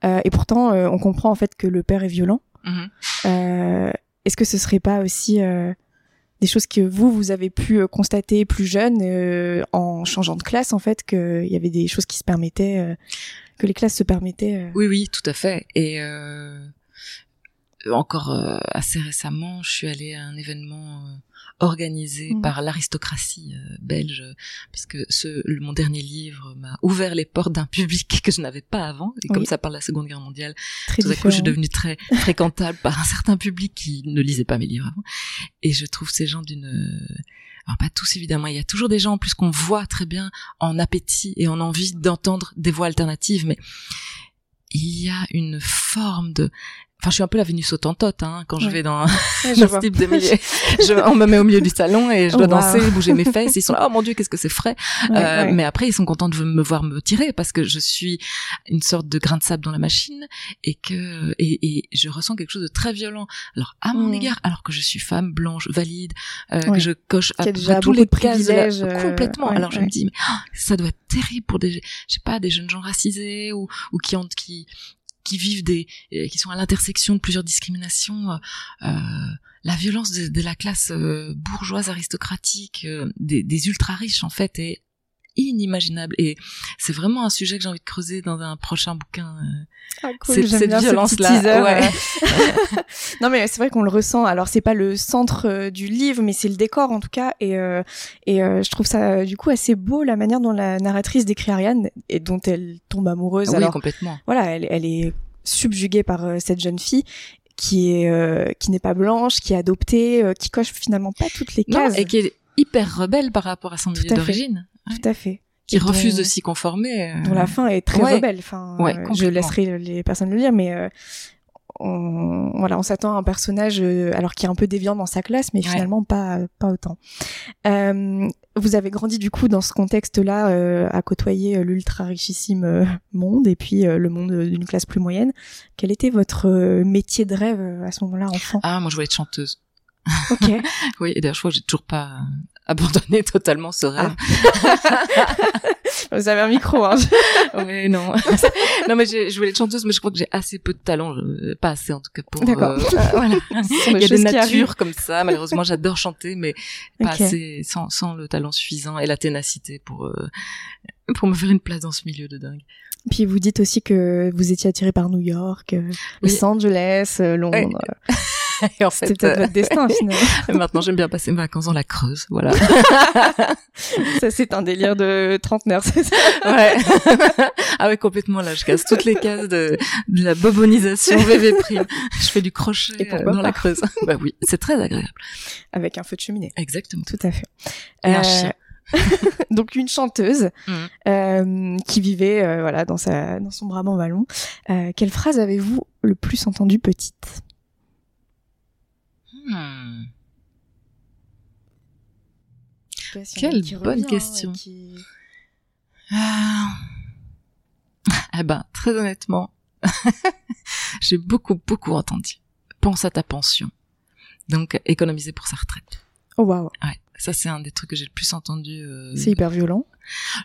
et pourtant, on comprend en fait que le père est violent. Mhm. Est-ce que ce serait pas aussi des choses que vous vous avez pu constater plus jeune en changeant de classe en fait qu'il y avait des choses qui se permettaient que les classes se permettaient. Oui oui tout à fait et encore assez récemment je suis allée à un événement organisé mmh. par l'aristocratie euh, belge, puisque ce, mon dernier livre m'a ouvert les portes d'un public que je n'avais pas avant. Et comme ça parle de la Seconde Guerre mondiale, tout à coup, je suis devenue très fréquentable par un certain public qui ne lisait pas mes livres avant. Et je trouve ces gens d'une alors pas tous évidemment, il y a toujours des gens en plus qu'on voit très bien en appétit et en envie d'entendre des voix alternatives, mais il y a une forme de Enfin, je suis un peu la Vénus autantote hein, quand je vais dans, ce type de milieu. je, on me met au milieu du salon et je dois danser, bouger mes fesses. Ils sont là, oh mon dieu, qu'est-ce que c'est frais. euh, mais après, ils sont contents de me voir me tirer parce que je suis une sorte de grain de sable dans la machine et que et, et je ressens quelque chose de très violent. Alors à mon mm. égard, alors que je suis femme blanche, valide, euh, que je coche à tous les privilèges euh, complètement. alors je me dis, mais oh, ça doit être terrible pour des, je sais pas, des jeunes gens racisés ou ou qui ont qui qui vivent des, euh, qui sont à l'intersection de plusieurs discriminations, euh, euh la violence de, la classe bourgeoise aristocratique, des, des ultra riches en fait est inimaginable. Et c'est vraiment un sujet que j'ai envie de creuser dans un prochain bouquin ah, cool, cette violence là ouais. non mais c'est vrai qu'on le ressent. Alors c'est pas le centre du livre mais c'est le décor en tout cas. Et et je trouve ça du coup assez beau la manière dont la narratrice décrit Ariane et dont elle tombe amoureuse. Oui, alors complètement. voilà elle, elle est subjuguée par cette jeune fille qui est qui n'est pas blanche, qui est adoptée, qui coche finalement pas toutes les cases. et qui est hyper rebelle par rapport à son milieu d'origine. Tout à fait. Qui refuse de s'y conformer. Euh... Dont la fin est très rebelle. Enfin, ouais, euh, je laisserai les personnes le lire, mais euh, on, voilà, on s'attend à un personnage euh, alors qui est un peu déviant dans sa classe, mais finalement pas pas autant. Euh, vous avez grandi du coup dans ce contexte-là, euh, à côtoyer l'ultra richissime monde et puis le monde d'une classe plus moyenne. Quel était votre métier de rêve à ce moment-là, enfant? Ah, moi je voulais être chanteuse. Ok. oui, et d'ailleurs je crois que j'ai toujours pas abandonné totalement ce rêve. Ah. Vous avez un micro, hein. oui, non. non, mais je voulais être chanteuse, mais je crois que j'ai assez peu de talent, pas assez en tout cas pour. D'accord. Euh, voilà. Il y a des natures comme ça. Malheureusement, j'adore chanter, mais pas assez, sans, sans le talent suffisant et la ténacité pour euh, pour me faire une place dans ce milieu de dingue. Puis vous dites aussi que vous étiez attiré par New York, euh, Los Angeles, Londres. en fait, C'était peut-être votre destin finalement. maintenant, j'aime bien passer mes vacances dans la Creuse, voilà. ça, c'est un délire de trentenaire, c'est ça? Ouais. ah ouais, complètement. Là, je casse toutes les cases de, de la bobonisation VV prime. Je fais du crochet euh, dans la Creuse. bah oui, c'est très agréable. Avec un feu de cheminée. Exactement. Tout à fait. Et un chien. Euh, donc une chanteuse mmh. euh, qui vivait euh, voilà dans sa dans son Brabant vallon. Euh, quelle phrase avez-vous le plus entendue petite? Hmm. Quelle bonne question. Ah. Eh ben, très honnêtement, j'ai beaucoup, beaucoup entendu. Pense à ta pension. Donc, économiser pour sa retraite. Oh wow. Ouais, ça c'est un des trucs que j'ai le plus entendu. Euh... C'est hyper violent.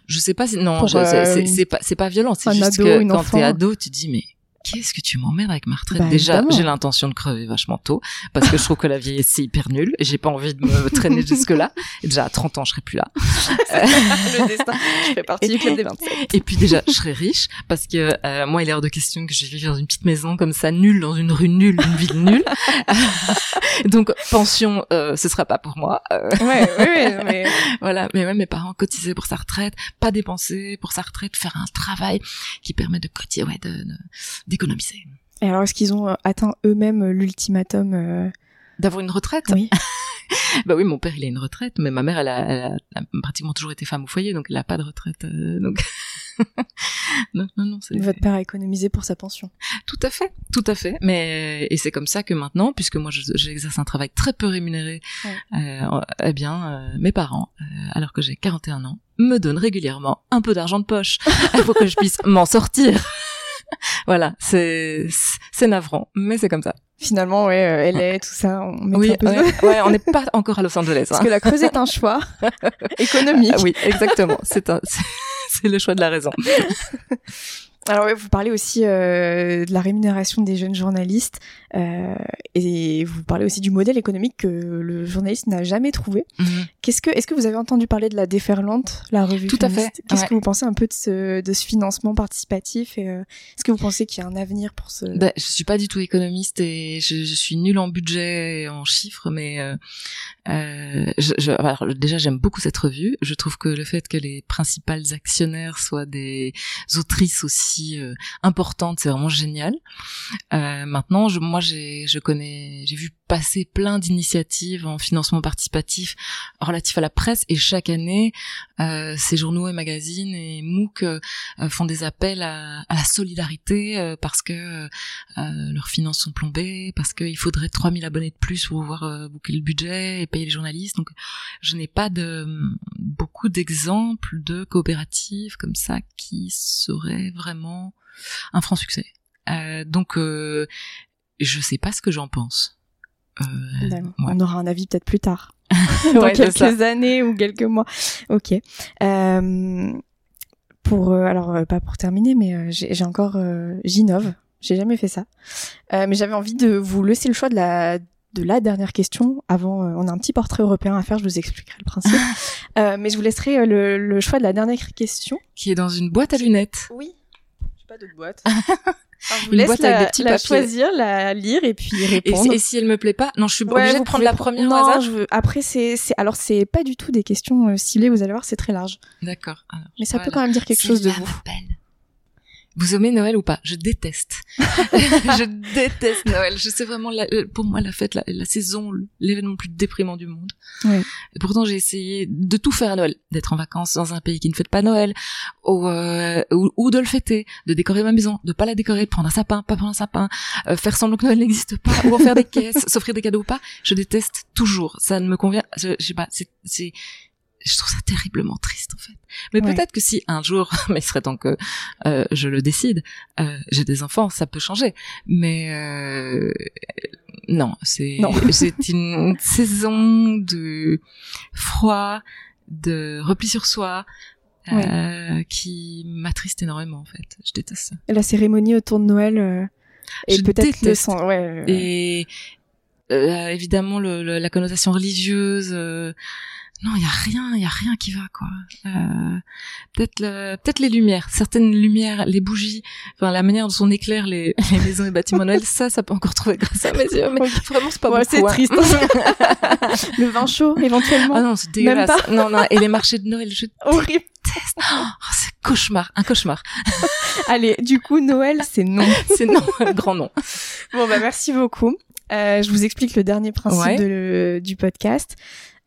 Je sais pas si non, euh, c'est pas c'est pas violent. C'est juste que quand t'es ado, tu dis mais qu'est-ce que tu m'emmerdes avec ma retraite bah, Déjà, j'ai l'intention de crever vachement tôt parce que je trouve que la vieillesse c'est hyper nul et j'ai pas envie de me traîner jusque là. Et déjà à 30 ans, je serai plus là. le destin, je fais partie du club des 27. Et puis déjà, je serai riche parce que euh, moi, il est hors de question que je vive dans une petite maison comme ça, nulle dans une rue nulle, une ville nulle. Donc pension, euh, ce sera pas pour moi. Euh. Ouais, ouais, mais voilà. Mais même mes parents cotisaient pour sa retraite, pas dépenser pour sa retraite, faire un travail qui permet de cotiser, ouais, de, de d'économiser. Et alors, est-ce qu'ils ont euh, atteint eux-mêmes euh, l'ultimatum euh... D'avoir une retraite? Oui. bah oui, mon père, il a une retraite, mais ma mère, elle a, elle a, pratiquement toujours été femme au foyer, donc elle a pas de retraite. Euh, donc non, non, non. Votre père a économisé pour sa pension. Tout à fait, tout à fait. Mais et c'est comme ça que maintenant, puisque moi j'exerce un travail très peu rémunéré, euh, eh bien, mes parents, alors que j'ai 41 ans, me donnent régulièrement un peu d'argent de poche pour que je puisse m'en sortir. voilà, c'est c'est navrant, mais c'est comme ça. Finalement, ouais, euh, LA, tout ça, on oui, ouais, on n'est pas encore à Los Angeles. Parce hein. que la Creuse est un choix économique. oui, exactement. C'est un, c'est le choix de la raison. Alors ouais, vous parlez aussi euh, de la rémunération des jeunes journalistes euh, et vous parlez aussi du modèle économique que le journaliste n'a jamais trouvé. Mhm. Qu'est-ce que est-ce que vous avez entendu parler de la déferlante, la revue Tout à fait, Qu'est-ce ouais. que vous pensez un peu de ce de ce financement participatif et euh, est-ce que vous pensez qu'il y a un avenir pour ce Ben, je suis pas du tout économiste et je, je suis nulle en budget et en chiffres, mais je, je- alors, déjà j'aime beaucoup cette revue. Je trouve que le fait que les principales actionnaires soient des autrices aussi euh, importantes, c'est vraiment génial. Euh, maintenant, moi j'ai, je connais, j'ai vu passer plein d'initiatives en financement participatif relatifs à la presse et chaque année, euh, ces journaux et magazines et MOOC font des appels à, la solidarité parce que leurs finances sont plombées, parce qu'il faudrait 3000 abonnés de plus pour pouvoir boucler le budget et payer les journalistes. Donc, je n'ai pas beaucoup d'exemples de coopératives comme ça qui seraient vraiment un franc succès. Euh, donc, euh, je sais pas ce que j'en pense. Euh, ouais. On aura un avis peut-être plus tard, dans Ouais, quelques années ou quelques mois. Ok. Euh, pour alors pas pour terminer, mais j'ai encore j'innove. J'ai jamais fait ça, mais j'avais envie de vous laisser le choix de la de la dernière question. Avant, euh, on a un petit portrait européen à faire. Je vous expliquerai le principe, Euh, mais je vous laisserai euh, le, le choix de la dernière question. Qui est dans une boîte à lunettes. Oui. Pas d'autre boîte. Alors, je vous Une laisse boîte la, avec des petits la papiers. choisir, la lire et puis répondre. si, et si elle me plaît pas, non, je suis Ouais, obligée de prendre la pre- première non, au hasard. je veux... après c'est alors c'est pas du tout des questions euh, ciblées, vous allez voir, c'est très large. D'accord. Mais ça voilà. peut quand même dire quelque chose de vous. m'appelle. Vous aimez Noël ou pas? Je déteste. je déteste Noël. Je sais vraiment, la- euh, pour moi, la fête, la, la saison, l'événement le plus déprimant du monde. Ouais. Et pourtant, j'ai essayé de tout faire à Noël, d'être en vacances dans un pays qui ne fête pas Noël, ou, euh, ou, ou de le fêter, de décorer ma maison, de pas la décorer, de prendre un sapin, pas prendre un sapin, euh, faire semblant que Noël n'existe pas, ou en faire des caisses, s'offrir des cadeaux ou pas. Je déteste toujours. Ça ne me convient. Je, je sais pas. C'est, c'est, je trouve ça terriblement triste en fait. Mais Ouais. peut-être que si un jour, mais il serait temps que euh, je le décide, euh, j'ai des enfants, ça peut changer. Mais euh, non, c'est c'est une saison de froid, de repli sur soi. euh, qui m'attriste énormément en fait. Je déteste ça. La cérémonie autour de Noël euh, et Je peut-être le. Ouais. euh, Et euh, évidemment le, le- la connotation religieuse. Non, il y a rien, il y a rien qui va quoi. Euh, peut-être le- peut-être les lumières, certaines lumières, les bougies, enfin la manière dont on éclaire les, les maisons et bâtiments Noël, ça, ça peut encore trouver grâce à mes yeux. Mais vraiment, c'est pas Ouais, beaucoup. c'est hein. triste. le vin chaud éventuellement. Ah non, c'est Même dégueulasse. Non, non. Et les marchés de Noël, je Horrible. déteste. Oh, c'est cauchemar, un cauchemar. Allez, du coup Noël c'est non. C'est non, un grand non. Bon bah merci beaucoup. Euh, je vous explique le dernier principe Ouais. de- du podcast.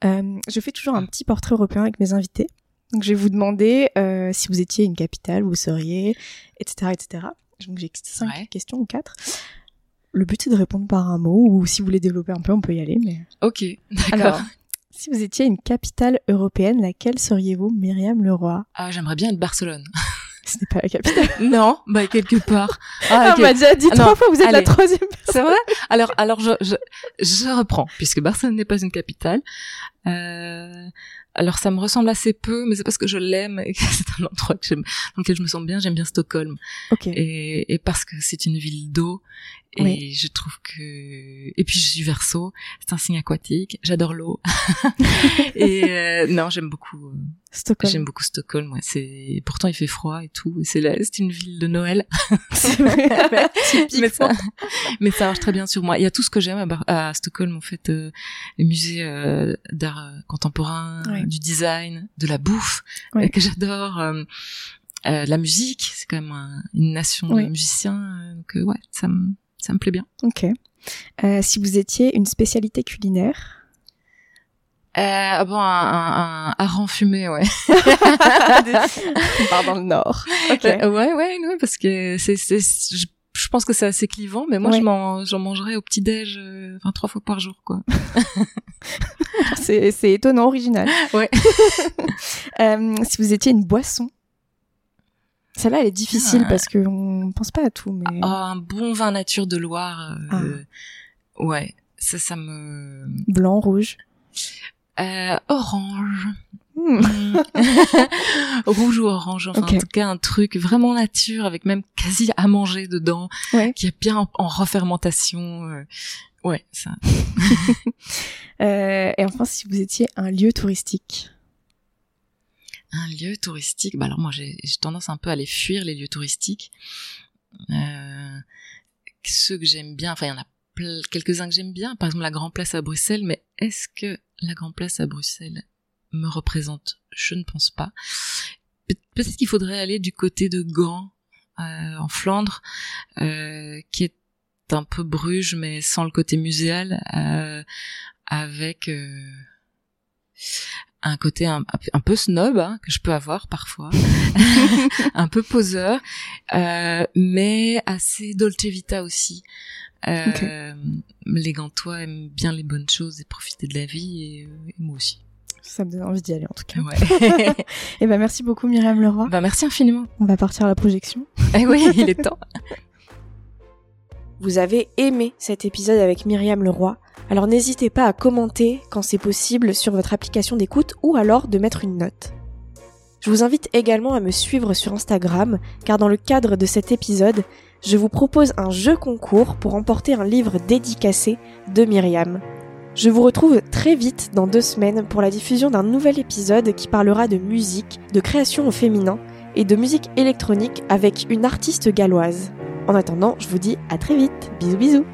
Euh, je fais toujours un petit portrait européen avec mes invités. Donc je vais vous demander euh, si vous étiez une capitale, où vous seriez, etc., etc. Donc j'ai cinq Ouais. questions ou quatre. Le but c'est de répondre par un mot ou si vous voulez développer un peu, on peut y aller. Mais Ok, d'accord. si vous étiez une capitale européenne, laquelle seriez-vous, Myriam Leroy Ah, j'aimerais bien être Barcelone. Ce n'est pas la capitale. non, bah quelque part. Ah, Ah, on m'a déjà dit Ah, non, trois fois, vous êtes la troisième personne. C'est vrai Alors, alors je, je, je reprends, puisque Barcelone n'est pas une capitale. Euh, alors, ça me ressemble assez peu, mais c'est parce que je l'aime et que c'est un endroit que j'aime, dans lequel je me sens bien. J'aime bien Stockholm. Ok. Et, et parce que c'est une ville d'eau. Et Oui. je trouve que... Et puis, je suis verso. C'est un signe aquatique. J'adore l'eau. et euh, non, j'aime beaucoup... euh, Stockholm. J'aime beaucoup Stockholm, ouais. C'est pourtant il fait froid et tout. C'est la... c'est une ville de Noël. Mais ça, mais ça marche très bien sur moi. Il y a tout ce que j'aime à, Bar- à Stockholm, en fait, euh, les musées euh, d'art euh, contemporain, du design, de la bouffe que j'adore, euh, euh, la musique. C'est quand même un- une nation de musiciens, euh, donc euh, ouais, ça me ça me plaît bien. Ok. Euh, si vous étiez une spécialité culinaire, Euh, ah bon, un, un, hareng fumé, ouais. part dans le nord. Ok. Euh, ouais, ouais, ouais, parce que c'est, c'est, je, je pense que c'est assez clivant, mais moi, Ouais. je m'en, j'en mangerai au petit déj, euh, enfin trois fois par jour, quoi. C'est c'est étonnant, original. Ouais. Euh, si vous étiez une boisson, celle-là elle est difficile Ah. parce que on pense pas à tout, mais Oh, un bon vin nature de Loire. Ah. euh, Ouais, ça, ça me. blanc, rouge. Euh, orange. Hmm. Rouge ou orange, enfin en tout cas un truc vraiment nature avec même quasi à manger dedans, Ouais. qui est bien en, en refermentation. euh, Ouais, ça. Euh, et enfin, si vous étiez un lieu touristique? Un lieu touristique. Bah alors moi j'ai tendance un peu à les fuir les lieux touristiques. Euh, ceux que j'aime bien, enfin il y en a quelques-uns que j'aime bien, par exemple la Grand Place à Bruxelles, mais est-ce que la Grand Place à Bruxelles me représente? Je ne pense pas. Pe- Peut-être qu'il faudrait aller du côté de Gand, euh, en Flandre, euh, qui est un peu Bruges, mais sans le côté muséal, euh, avec un côté un, un peu snob hein, que je peux avoir parfois, un peu poseur, euh, mais assez dolce vita aussi. Euh, Les Gantois aiment bien les bonnes choses et profiter de la vie, et, euh, et moi aussi. Ça me donne envie d'y aller en tout cas. Ouais. Et ben merci beaucoup Myriam Leroy. bah merci infiniment. On va partir à la projection. Eh oui, il est temps. Vous avez aimé cet épisode avec Myriam Leroy, alors n'hésitez pas à commenter quand c'est possible sur votre application d'écoute ou alors de mettre une note. Je vous invite également à me suivre sur Instagram, car dans le cadre de cet épisode, je vous propose un jeu concours pour emporter un livre dédicacé de Myriam. Je vous retrouve très vite dans deux semaines pour la diffusion d'un nouvel épisode qui parlera de musique, de création au féminin et de musique électronique avec une artiste galloise. En attendant, je vous dis à très vite. Bisous bisous